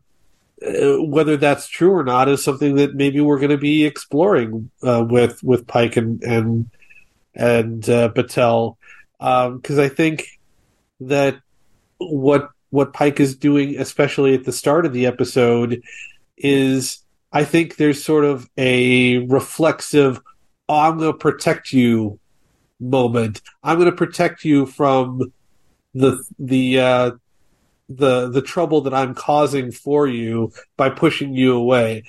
whether that's true or not is something that maybe we're going to be exploring uh, with with Pike and and and uh, Batel, because um, I think that what what Pike is doing, especially at the start of the episode, is I think there's sort of a reflexive, oh, I'm going to protect you moment. I'm going to protect you from the the uh, the the trouble that I'm causing for you by pushing you away.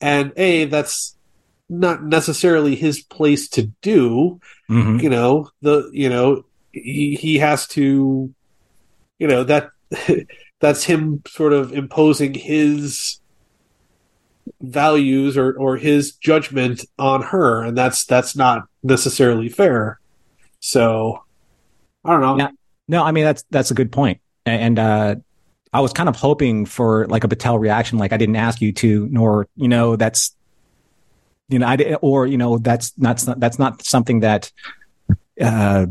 And a that's not necessarily his place to do. Mm-hmm. You know the you know he, he has to you know that that's him sort of imposing his values or or his judgment on her and that's that's not necessarily fair. So i don't know. No i mean that's that's a good point. And uh i was kind of hoping for like a batel reaction like i didn't ask you to nor you know that's you know i or you know that's not that's not something that uh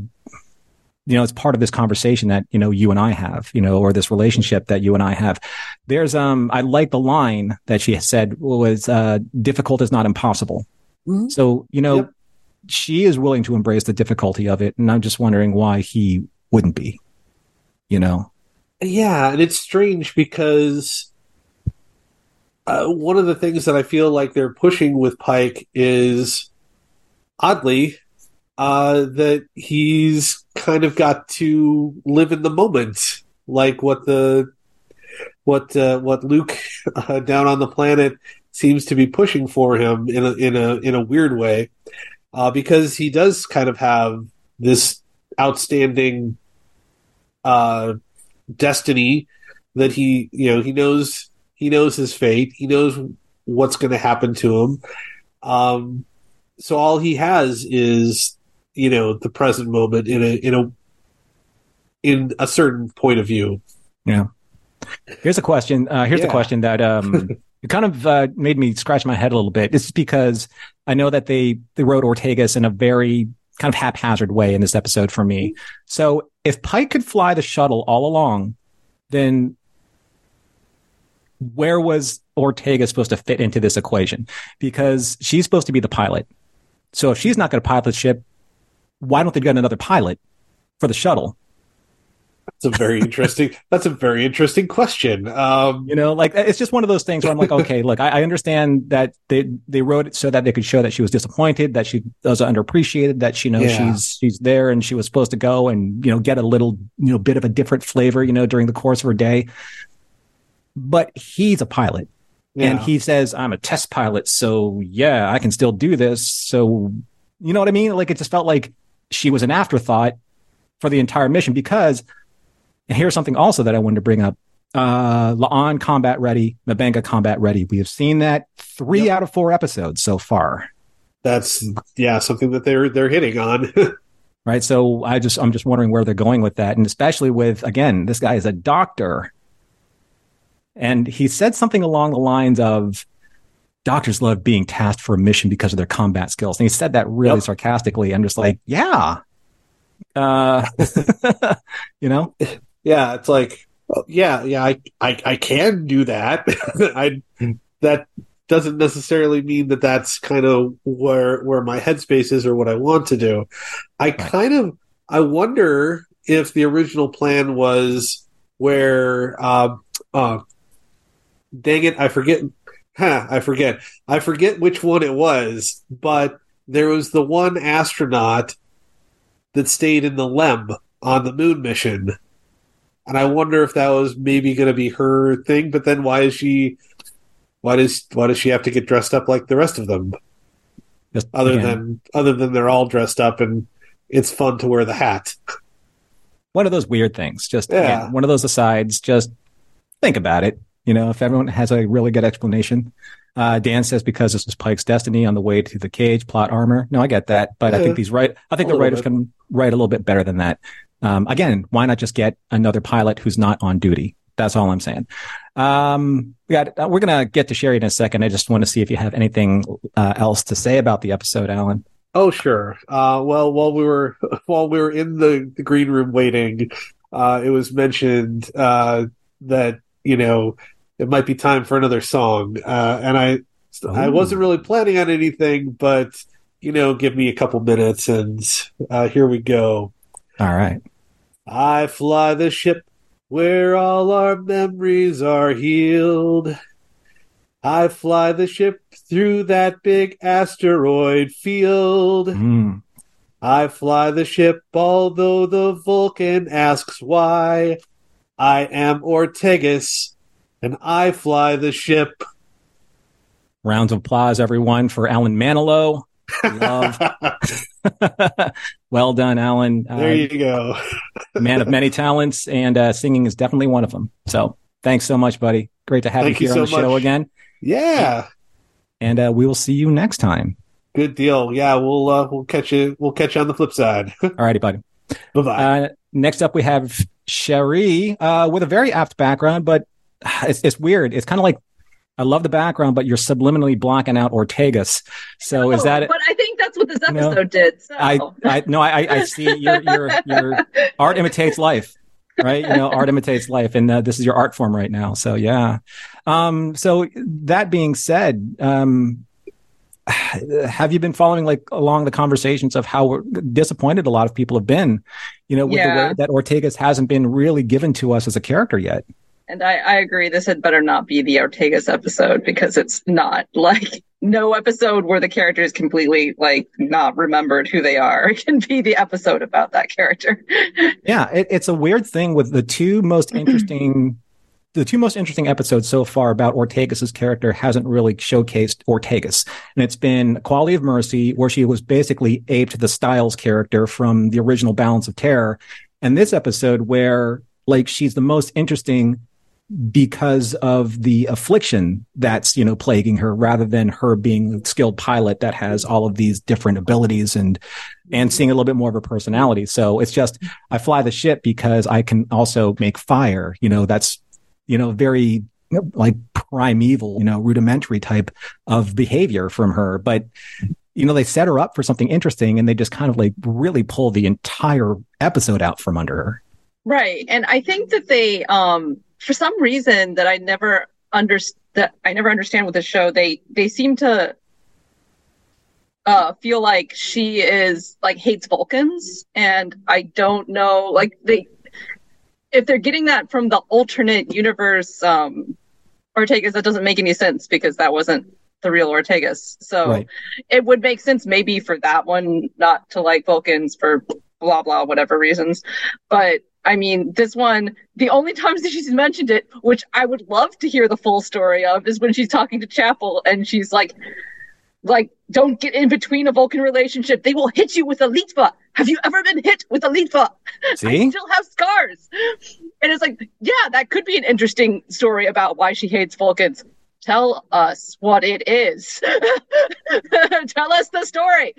you know, it's part of this conversation that, you know, you and I have, you know, or this relationship that you and I have. There's, um, I like the line that she said was, uh, difficult is not impossible. Mm-hmm. So, you know, yep. she is willing to embrace the difficulty of it. And I'm just wondering why he wouldn't be, you know? Yeah. And it's strange because, uh, one of the things that I feel like they're pushing with Pike is oddly uh, that he's kind of got to live in the moment, like what the what uh, what Luke uh, down on the planet seems to be pushing for him in a in a in a weird way, uh, because he does kind of have this outstanding uh, destiny that he you know he knows he knows his fate. He knows what's going to happen to him. Um, so all he has is you know the present moment in a in a in a certain point of view. Yeah. Here's a question. Uh, here's yeah. a question that um, it kind of uh, made me scratch my head a little bit. This is because I know that they they wrote Ortegas in a very kind of haphazard way in this episode for me. So if Pike could fly the shuttle all along, then where was Ortega supposed to fit into this equation? Because she's supposed to be the pilot. So if she's not going to pilot the ship, why don't they get another pilot for the shuttle? That's a very interesting. that's a very interesting question. Um, you know, like it's just one of those things where I'm like, okay, look, I, I, understand that they they wrote it so that they could show that she was disappointed, that she was underappreciated, that she knows yeah. she's she's there and she was supposed to go and you know get a little you know bit of a different flavor, you know, during the course of her day. But he's a pilot. Yeah. And he says, I'm a test pilot, so yeah, I can still do this. So, you know what I mean? Like, it just felt like she was an afterthought for the entire mission because, and here's something also that I wanted to bring up. Uh, La'an combat ready, M'Benga combat ready. We have seen that three yep. out of four episodes so far. That's yeah, something that they're they're hitting on. right. So I just I'm just wondering where they're going with that, and especially with again, this guy is a doctor, and he said something along the lines of, doctors love being tasked for a mission because of their combat skills. And he said that really yep. sarcastically. I'm just like, yeah. Uh, you know? Yeah. It's like, well, yeah, yeah, I, I, I can do that. I, that doesn't necessarily mean that that's kind of where, where my headspace is or what I want to do. I right. kind of, I wonder if the original plan was where, uh, uh, dang it, I forget huh, I forget. I forget which one it was, but there was the one astronaut that stayed in the LEM on the moon mission. And I wonder if that was maybe going to be her thing, but then why is she why does why does she have to get dressed up like the rest of them? Just other again, than other than they're all dressed up and it's fun to wear the hat. one of those weird things. Just Yeah. again, one of those asides. Just think about it. You know, if everyone has a really good explanation. Uh, Dan says because this was Pike's destiny on the way to the cage, plot armor. No, I get that, but I think these right. I think A the writers bit. can write a little bit better than that. Um, again, why not just get another pilot who's not on duty? That's all I'm saying. Um, we got. Uh, we're gonna get to Sherry in a second. I just want to see if you have anything uh, else to say about the episode, Alan. Oh sure. Uh, well, while we were while we were in the, the green room waiting, uh, it was mentioned uh, that you know it might be time for another song, uh, and I I wasn't really planning on anything, but you know, give me a couple minutes, and uh, here we go. All right. I fly the ship where all our memories are healed. I fly the ship through that big asteroid field. Mm. I fly the ship, although the Vulcan asks why. I am Ortegas, and I fly the ship. Rounds of applause, everyone, for Alan Manilow. Love. well done, Alan. Uh, There you go. man of many talents, and uh, singing is definitely one of them. So thanks so much, buddy. Great to have Thank you you here on so the show again. Yeah, And uh, we will see you next time. good deal. Yeah, we'll uh, we'll catch you. We'll catch you on the flip side. All righty, buddy. bye bye. Uh, next up, we have Cherie uh, with a very apt background, but it's, it's weird. It's kind of like I love the background, but you're subliminally blocking out Ortegas. So is that? But I think that's what this episode did. So. I, I no, I, I see your your your art imitates life, right? You know, art imitates life, and uh, this is your art form right now. So yeah. Um. So that being said, um, have you been following like along the conversations of how disappointed a lot of people have been, you know, with the way that Ortegas hasn't been really given to us as a character yet? And I, I agree. This had better not be the Ortegas episode because it's not like no episode where the character is completely like not remembered who they are. It can be the episode about that character. Yeah, it, it's a weird thing with the two most mm-hmm. interesting, the two most interesting episodes so far about Ortegas's character hasn't really showcased Ortegas, and it's been Quality of Mercy, where she was basically aped the Stiles character from the original Balance of Terror, and this episode where like she's the most interesting because of the affliction that's you know plaguing her rather than her being a skilled pilot that has all of these different abilities and and seeing a little bit more of her personality. So it's just i fly the ship because i can also make fire you know that's you know very like primeval you know rudimentary type of behavior from her. But you know they set her up for something interesting and they just kind of like really pull the entire episode out from under her. Right. And I think that they um for some reason that I never underst- that I never understand with the show, they they seem to uh feel like she is like hates Vulcans and I don't know like they if they're getting that from the alternate universe um Ortegas that doesn't make any sense because that wasn't the real Ortegas. So right it would make sense maybe for that one not to like Vulcans for blah blah whatever reasons. But I mean, this one, the only times that she's mentioned it, which I would love to hear the full story of, is when she's talking to Chapel and she's like, like, don't get in between a Vulcan relationship. They will hit you with a lirpa. Have you ever been hit with a lirpa? I see still have scars. And it's like, yeah, that could be an interesting story about why she hates Vulcans. Tell us what it is. Tell us the story.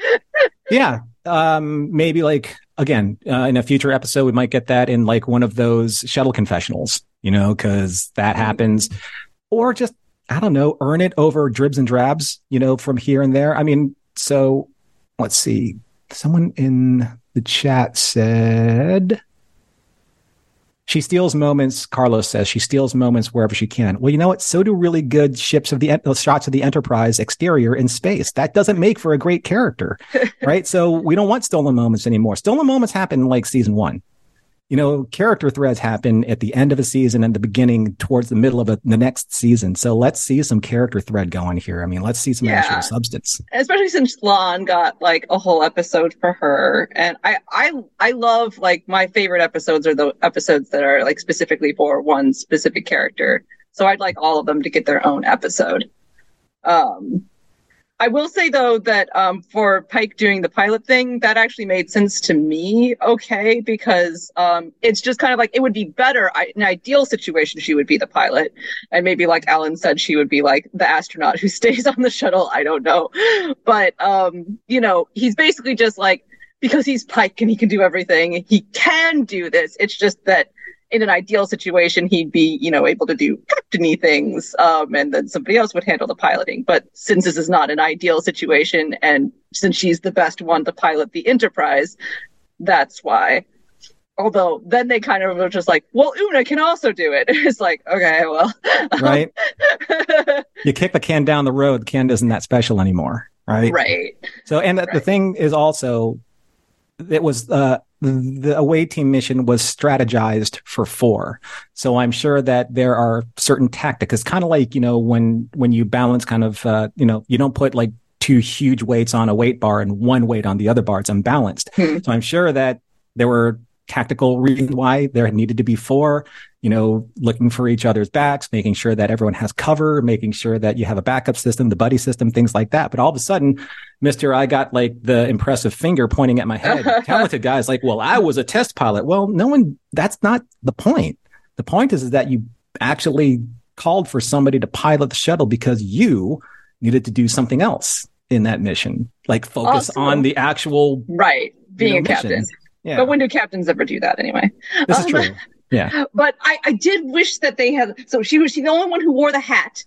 Yeah. Um, maybe like again, uh, in a future episode, we might get that in like one of those shuttle confessionals, you know, cause that happens or just, I don't know, earn it over dribs and drabs, you know, from here and there. I mean, so let's see. Someone in the chat said, she steals moments. Carlos says she steals moments wherever she can. Well, you know what? So do really good ships of the shots of the Enterprise exterior in space. That doesn't make for a great character, right? So we don't want stolen moments anymore. Stolen moments happen in like season one. You know, character threads happen at the end of a season and the beginning towards the middle of a, the next season. So let's see some character thread going here. I mean, let's see some Yeah. actual substance. especially since La'an got like a whole episode for her and I I I love like my favorite episodes are the episodes that are like specifically for one specific character so I'd like all of them to get their own episode um I will say though that um, for Pike doing the pilot thing, that actually made sense to me. Okay, because um, it's just kind of like it would be better I, an ideal situation. She would be the pilot, and maybe like Alan said, she would be like the astronaut who stays on the shuttle. I don't know, but um, you know, he's basically just like because he's Pike and he can do everything. He can do this. It's just that in an ideal situation, he'd be, you know, able to do captainy things, um, and then somebody else would handle the piloting. But since this is not an ideal situation, and since she's the best one to pilot the Enterprise, that's why. Although then they kind of were just like, well, Una can also do it. It's like, okay, well, right. you kick the can down the road. The can isn't that special anymore, right? Right. So, and the, Right. the thing is also, it was uh, the away team mission was strategized for four. So I'm sure that there are certain tactics. It's kind of like you know when when you balance kind of uh, you know you don't put like two huge weights on a weight bar and one weight on the other bar. It's unbalanced. Hmm. So I'm sure that there were tactical reasons why there needed to be four. You know, looking for each other's backs, making sure that everyone has cover, making sure that you have a backup system, the buddy system, things like that. But all of a sudden, Mister, I got like the impressive finger pointing at my head. Talented guy's like, well, I was a test pilot. Well, no one. That's not the point. The point is, is that you actually called for somebody to pilot the shuttle because you needed to do something else in that mission, like focus Also- on the actual right. Being you a know, captain. Yeah, But when do captains ever do that anyway? this is Um, true. Yeah, But I, I did wish that they had. So she was she the only one who wore the hat.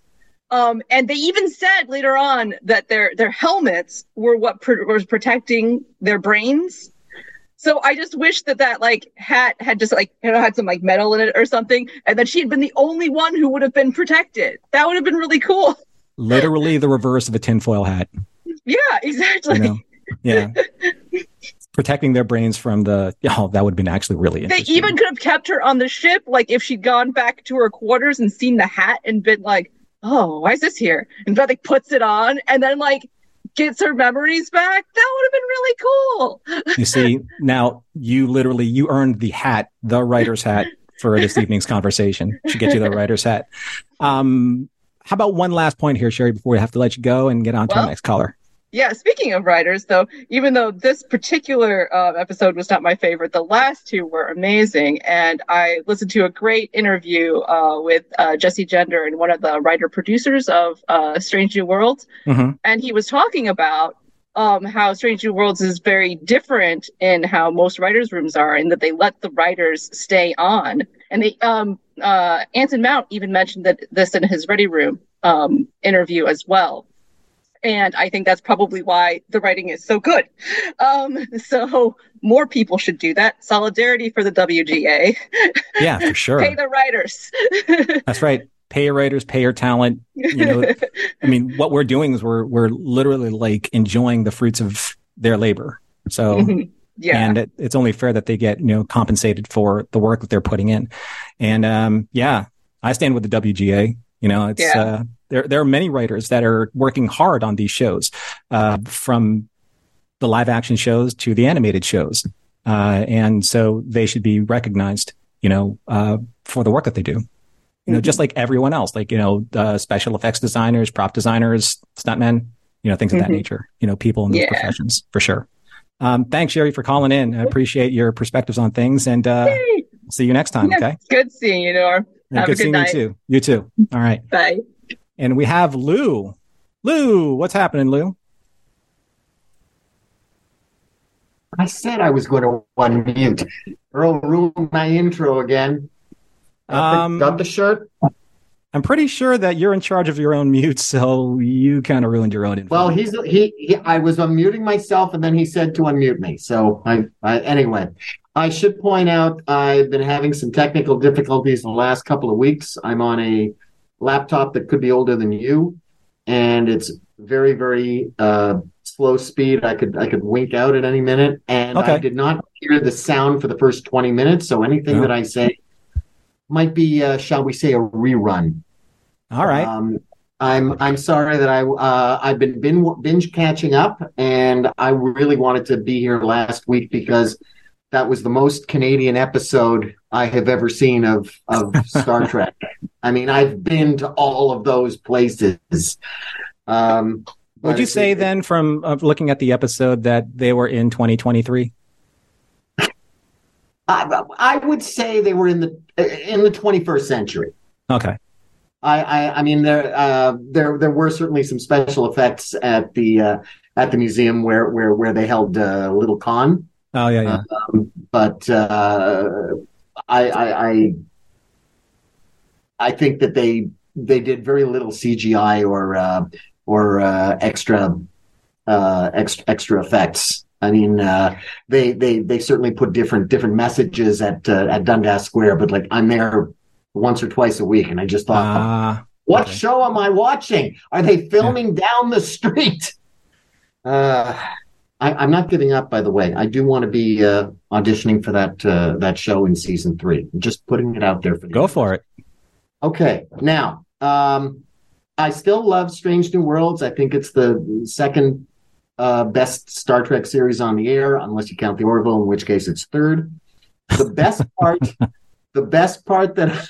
Um, and they even said later on that their their helmets were what pr- was protecting their brains. So I just wish that that like hat had just like you know had some like metal in it or something, and that she had been the only one who would have been protected. That would have been really cool. literally the reverse of a tinfoil hat. Yeah, exactly. You know, yeah. Protecting their brains from the oh, that would have been actually really interesting. They even could have kept her on the ship, like if she'd gone back to her quarters and seen the hat and been like, "Oh, why is this here?" And like puts it on and then like gets her memories back. That would have been really cool. you see, now you literally you earned the hat, the writer's hat for this evening's conversation. Should get you the writer's hat. Um, how about one last point here, Sherry, before we have to let you go and get on to Well- our next caller? Yeah, speaking of writers, though, even though this particular uh, episode was not my favorite, the last two were amazing. And I listened to a great interview uh, with uh, Jessie Gender and one of the writer producers of uh, Strange New Worlds. hmm and he was talking about um, how Strange New Worlds is very different in how most writers' rooms are, in that they let the writers stay on. And they, um, uh, Anson Mount even mentioned that this in his Ready Room um, interview as well. And I think that's probably why the writing is so good. Um, so more people should do that. Solidarity for the WGA. Yeah, for sure. Pay the writers. That's right. Pay your writers, pay your talent. You know, I mean, what we're doing is we're we're literally like enjoying the fruits of their labor. So yeah. and it, it's only fair that they get you know compensated for the work that they're putting in and um yeah i stand with the wga you know it's Yeah. uh there there are many writers that are working hard on these shows uh from the live action shows to the animated shows uh and so they should be recognized you know uh for the work that they do you know just like everyone else like you know uh, special effects designers prop designers stuntmen you know things of that Mhm. nature you know people in those Yeah. professions for sure um, thanks, Sherry, for calling in. I appreciate your perspectives on things, and uh, see you next time. Yeah, Okay, good seeing you, Norm. And Have a good good seeing night. you too. You too. All right, Bye. And we have Lou. Lou, what's happening, Lou? I said I was going to unmute. Earl ruined my intro again. Um, got the shirt? I'm pretty sure that you're in charge of your own mute, so you kind of ruined your own. Info. Well, he's he, he. I was unmuting myself, and then he said to unmute me. So I, I anyway. I should point out I've been having some technical difficulties in the last couple of weeks. I'm on a laptop that could be older than you, and it's very very uh, slow speed. I could I could wink out at any minute, and I did not hear the sound for the first twenty minutes. So anything Yeah. that I say might be, uh, shall we say, a rerun. All right. Um, I'm I'm sorry that I uh, I've been bin- binge catching up, and I really wanted to be here last week because that was the most Canadian episode I have ever seen of of Star Trek. I mean, I've been to all of those places. Um, Would you say it- then, from uh, looking at the episode, that they were in 2023? I, I would say they were in the in the 21st century. Okay. I, I, I mean, there, uh, there, there were certainly some special effects at the uh, at the museum where where where they held uh, Little Con, Oh yeah, yeah. um, but uh, I, I, I, I think that they they did very little CGI or uh, or uh, extra uh, extra extra effects. I mean, uh, they they they certainly put different different messages at uh, at Dundas Square, but like I'm there once or twice a week, and I just thought, Ah, what okay. show am I watching? Are they filming down the street? Uh, I, I'm not giving up, by the way. I do want to be uh, auditioning for that uh, that show in season three. I'm just putting it out there for the go for it. Okay, now um, I still love Strange New Worlds. I think it's the second uh, best Star Trek series on the air, unless you count the Orville, in which case it's third. The best part, the best part that,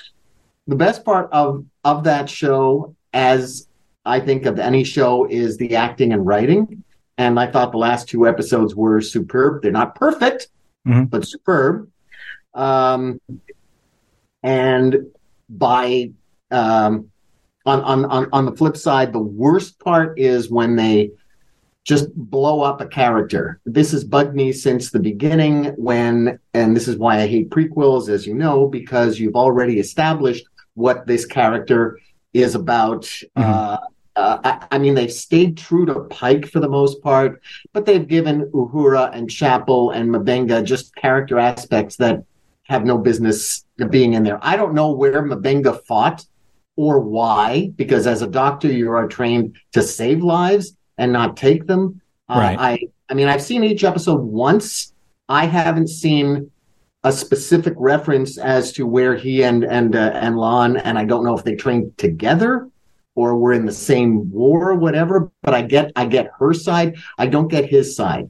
the best part of of that show, as I think of any show, is the acting and writing. And I thought the last two episodes were superb. They're not perfect, Mhm. but superb. Um, and by um, on, on on on the flip side, the worst part is when they just blow up a character. This has bugged me since the beginning. When and this is why I hate prequels, as you know, because you've already established what this character is about. Uh, uh, I, I mean, they've stayed true to Pike for the most part, but they've given Uhura and Chapel and M'Benga just character aspects that have no business being in there. I don't know where M'Benga fought or why, because as a doctor, you are trained to save lives and not take them. Uh, Right. I, I mean, I've seen each episode once. I haven't seen a specific reference as to where he and and uh, and La'an, and I don't know if they trained together or we're in the same war or whatever. But I get I get her side. I don't get his side.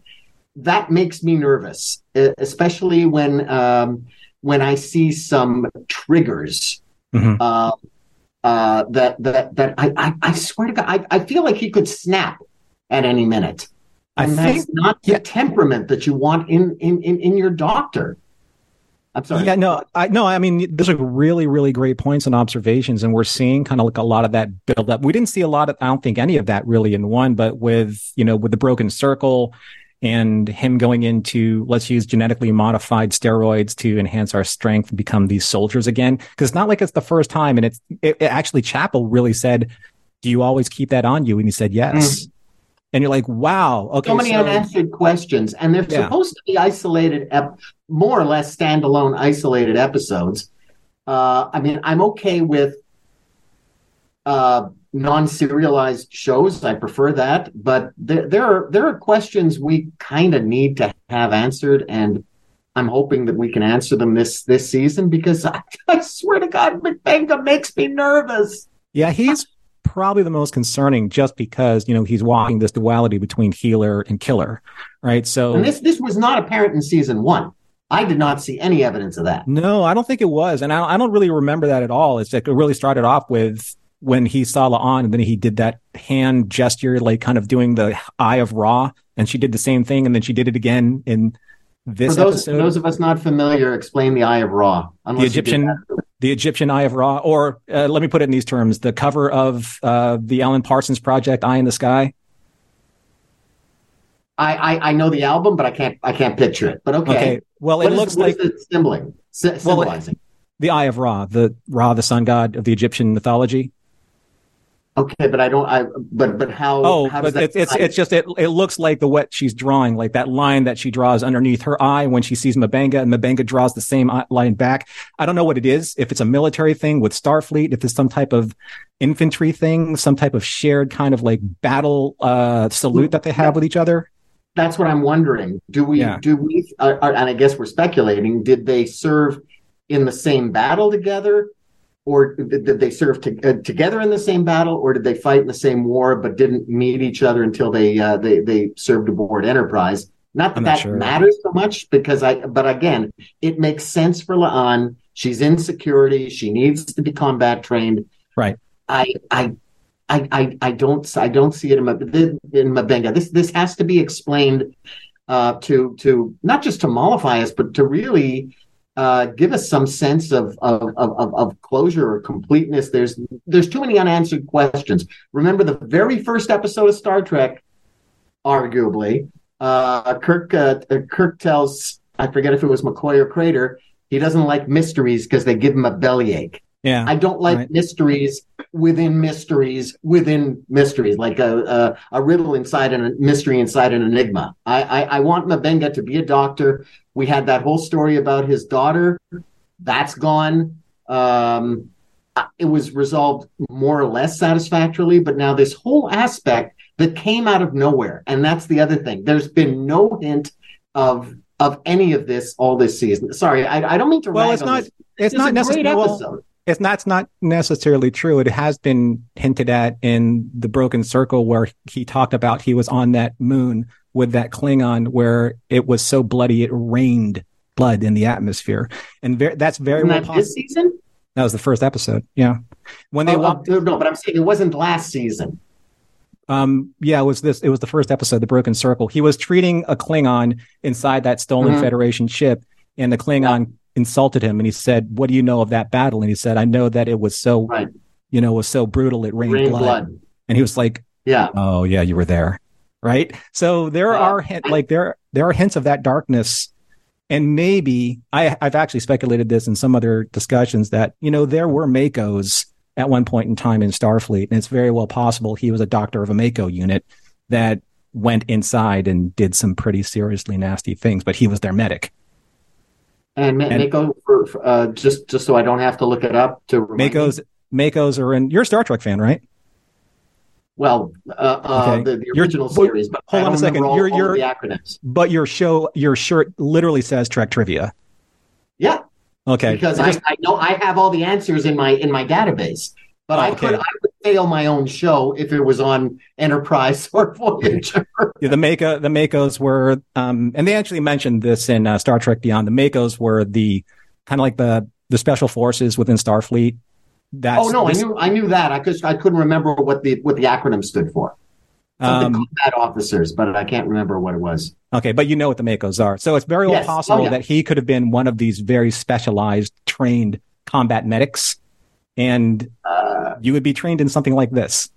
That makes me nervous, especially when um, when I see some triggers Mhm. uh, uh, that that that I, I I swear to God, I, I feel like he could snap at any minute. I And think that's not the temperament that you want in in in, in your doctor. I'm sorry. Yeah, no, I no, I mean, those are really, really great points and observations, and we're seeing kind of like a lot of that build up. We didn't see a lot of, I don't think any of that really in one, but with you know, with the broken circle and him going into let's use genetically modified steroids to enhance our strength and become these soldiers again. Because it's not like it's the first time, and it's it, it actually Chapel really said, "Do you always keep that on you?" And he said, "Yes." Mm-hmm. And you're like, "Wow, okay." so many unanswered questions, and they're Yeah. supposed to be isolated, ep- more or less standalone, isolated episodes. Uh, I mean, I'm okay with uh, non-serialized shows. I prefer that, but there there are there are questions we kind of need to have answered, and I'm hoping that we can answer them this this season because I, I swear to God, M'Benga makes me nervous. Yeah, he's probably the most concerning just because, you know, he's walking this duality between healer and killer, right? So, And this this was not apparent in season one. I did not see any evidence of that. no, I don't think it was. And I, I don't really remember that at all. It's like it really started off with when he saw La'an and then he did that hand gesture, like kind of doing the eye of Ra. And she did the same thing. And then she did it again in this For those, for episode. those of us not familiar, explain the Eye of Ra. the unless you did Egyptian. The Egyptian Eye of Ra, or uh, let me put it in these terms: the cover of uh, the Alan Parsons project, "Eye in the Sky." I, I I know the album, but I can't I can't picture it. But okay, Okay, well, What it is- looks like symboling, sy- Well, it- symbolizing. the Eye of Ra, the Ra, the sun god of the Egyptian mythology. Okay, but I don't. I but but how? Oh, how does but that it's it's it's just it it looks like the what she's drawing, like that line that she draws underneath her eye when she sees M'Benga, and M'Benga draws the same line back. I don't know what it is. If it's a military thing with Starfleet, if it's some type of infantry thing, some type of shared kind of like battle uh salute that they have with each other. That's what I'm wondering. Do we Yeah. do we? Uh, uh, and I guess we're speculating. Did they serve in the same battle together, or did, they serve to, uh, together in the same battle, or did they fight in the same war but didn't meet each other until they uh, they they served aboard Enterprise? Not that not that sure. matters so much because I. But again, it makes sense for La'an. She's in security. She needs to be combat trained. Right. I I I, I, I don't I don't see it in, in M'Benga. This this has to be explained uh, to to not just to mollify us, but to really uh, give us some sense of, of of, of closure or completeness. There's there's too many unanswered questions. Remember the very first episode of Star Trek, arguably, uh, Kirk uh, Kirk tells I forget if it was McCoy or Crater he doesn't like mysteries because they give him a bellyache. Yeah. I don't like right. mysteries within mysteries within mysteries, like a, a, a riddle inside a mystery inside an enigma. I, I, I want M'Benga to be a doctor. We had that whole story about his daughter. That's gone. Um, it was resolved more or less satisfactorily, but now this whole aspect that came out of nowhere, and that's the other thing. There's been no hint of of any of this all this season. Sorry, I, I don't mean to. Well, it's not. It's not necessarily. Well, it's that's not necessarily true. It has been hinted at in the Broken Circle, where he talked about he was on that moon with that Klingon, where it was so bloody it rained blood in the atmosphere, and ver- that's very well that possible. This season. That was the first episode. Yeah, when they oh, walked. no, but I'm saying it wasn't last season. Um, yeah, it was this. It was the first episode, the Broken Circle. He was treating a Klingon inside that stolen Mhm. Federation ship, and the Klingon insulted him, and he said, "What do you know of that battle?" And he said, "I know that it was so, Right. you know, it was so brutal. It rained, Rain blood. blood. And he was like, Yeah. "Oh yeah, you were there, right?" So there Yeah. are hint, like there there are hints of that darkness. And maybe I, I've actually speculated this in some other discussions that you know there were MACOs at one point in time in Starfleet, and it's very well possible he was a doctor of a MACO unit that went inside and did some pretty seriously nasty things, but he was their medic. And, And- MACO, for, for, uh, just just so I don't have to look it up to remind me. MACOs MACOs are in. You're a Star Trek fan, right? Well, uh, uh, Okay. the, the You're- original series, but hold on a second. all, You're- all you're- the acronyms. But your show, your shirt literally says Trek Trivia. Yeah, Okay, because I, just- I know I have all the answers in my in my database. But Oh, I could I would fail my own show if it was on Enterprise or Voyager. Yeah, the MACO, the MACOs were, um, and they actually mentioned this in uh, Star Trek Beyond. The MACOs were the kind of like the the special forces within Starfleet. That's oh no, this- I knew I knew that. I could I couldn't remember what the what the acronym stood for. Something Um, combat officers, but I can't remember what it was. okay, but you know what the MACOs are, so it's very Yes. Oh, possible yeah. that he could have been one of these very specialized, trained combat medics, and Uh, you would be trained in something like this.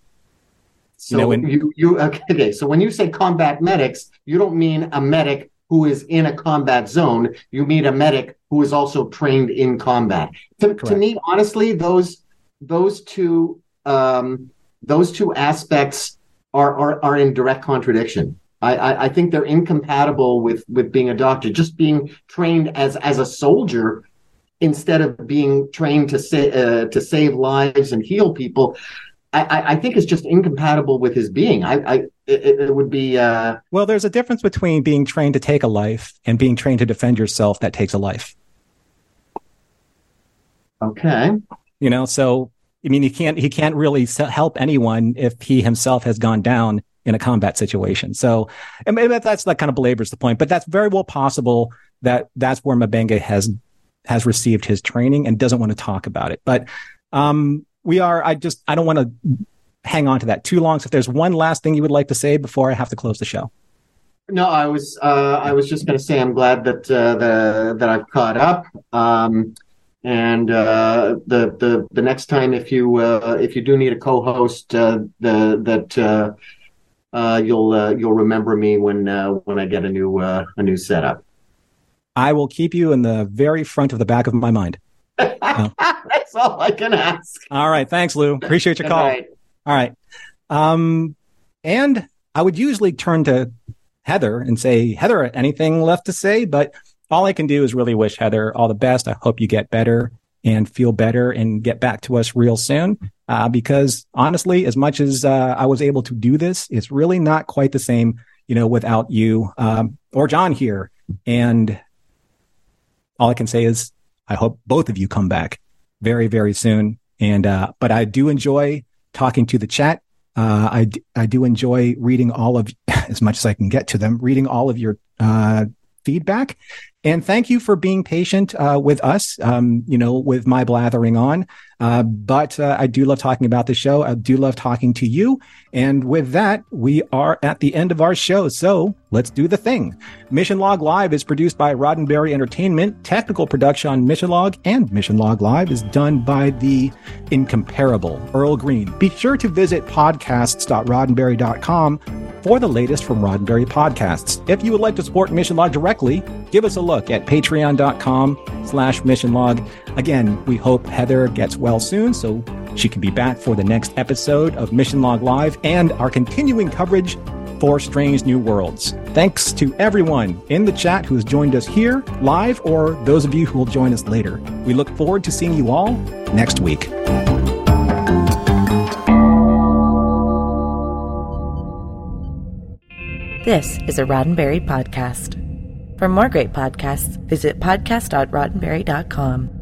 so know, when- you you okay, okay? So when you say combat medics, you don't mean a medic who is in a combat zone. You mean a medic who is also trained in combat. To, to me, honestly, those those two um, those two aspects are, are are in direct contradiction. I, I, I think they're incompatible with with being a doctor. Just being trained as as a soldier instead of being trained to sa- uh, to save lives and heal people. I, I, I think is just incompatible with his being. I, I it, it would be uh, Well, there's a difference between being trained to take a life and being trained to defend yourself that takes a life. okay. you know so i mean he can't he can't really help anyone if he himself has gone down in a combat situation so and maybe that's that kind of belabors the point but that's very well possible that that's where M'Benga has has received his training and doesn't want to talk about it but um we are i just i don't want to hang on to that too long so if there's one last thing you would like to say before i have to close the show No, I was uh, I was just going to say I'm glad that uh, the that I've caught up. Um, and uh, the the the next time if you uh, if you do need a co-host, uh, the that uh, uh, you'll you'll remember me when when I get a new a new setup. I will keep you in the very front of the back of my mind That's all I can ask. all right thanks lou appreciate your call. All right. Um, and I would usually turn to Heather and say, Heather, anything left to say? But all I can do is really wish Heather all the best. I hope you get better and feel better and get back to us real soon. Uh, because honestly, as much as uh, I was able to do this, it's really not quite the same, you know, without you um, or John here. And all I can say is, I hope both of you come back very, very soon. And uh, but I do enjoy talking to the chat. Uh, I, d- I do enjoy reading all of, as much as I can get to them, reading all of your uh, feedback. And thank you for being patient uh, with us, um, you know, with my blathering on. Uh, but uh, I do love talking about the show. I do love talking to you. And with that, we are at the end of our show. So let's do the thing. Mission Log Live is produced by Roddenberry Entertainment. Technical production on Mission Log and Mission Log Live is done by the incomparable Earl Green. Be sure to visit podcasts.roddenberry.com for the latest from Roddenberry podcasts. If you would like to support Mission Log directly, give us a look at patreon.com slash mission log. Again, we hope Heather gets well soon so she can be back for the next episode of Mission Log Live and our continuing coverage for Strange New Worlds. Thanks to everyone in the chat who has joined us here live or those of you who will join us later. We look forward to seeing you all next week. This is a Roddenberry podcast. For more great podcasts, visit podcast.roddenberry.com.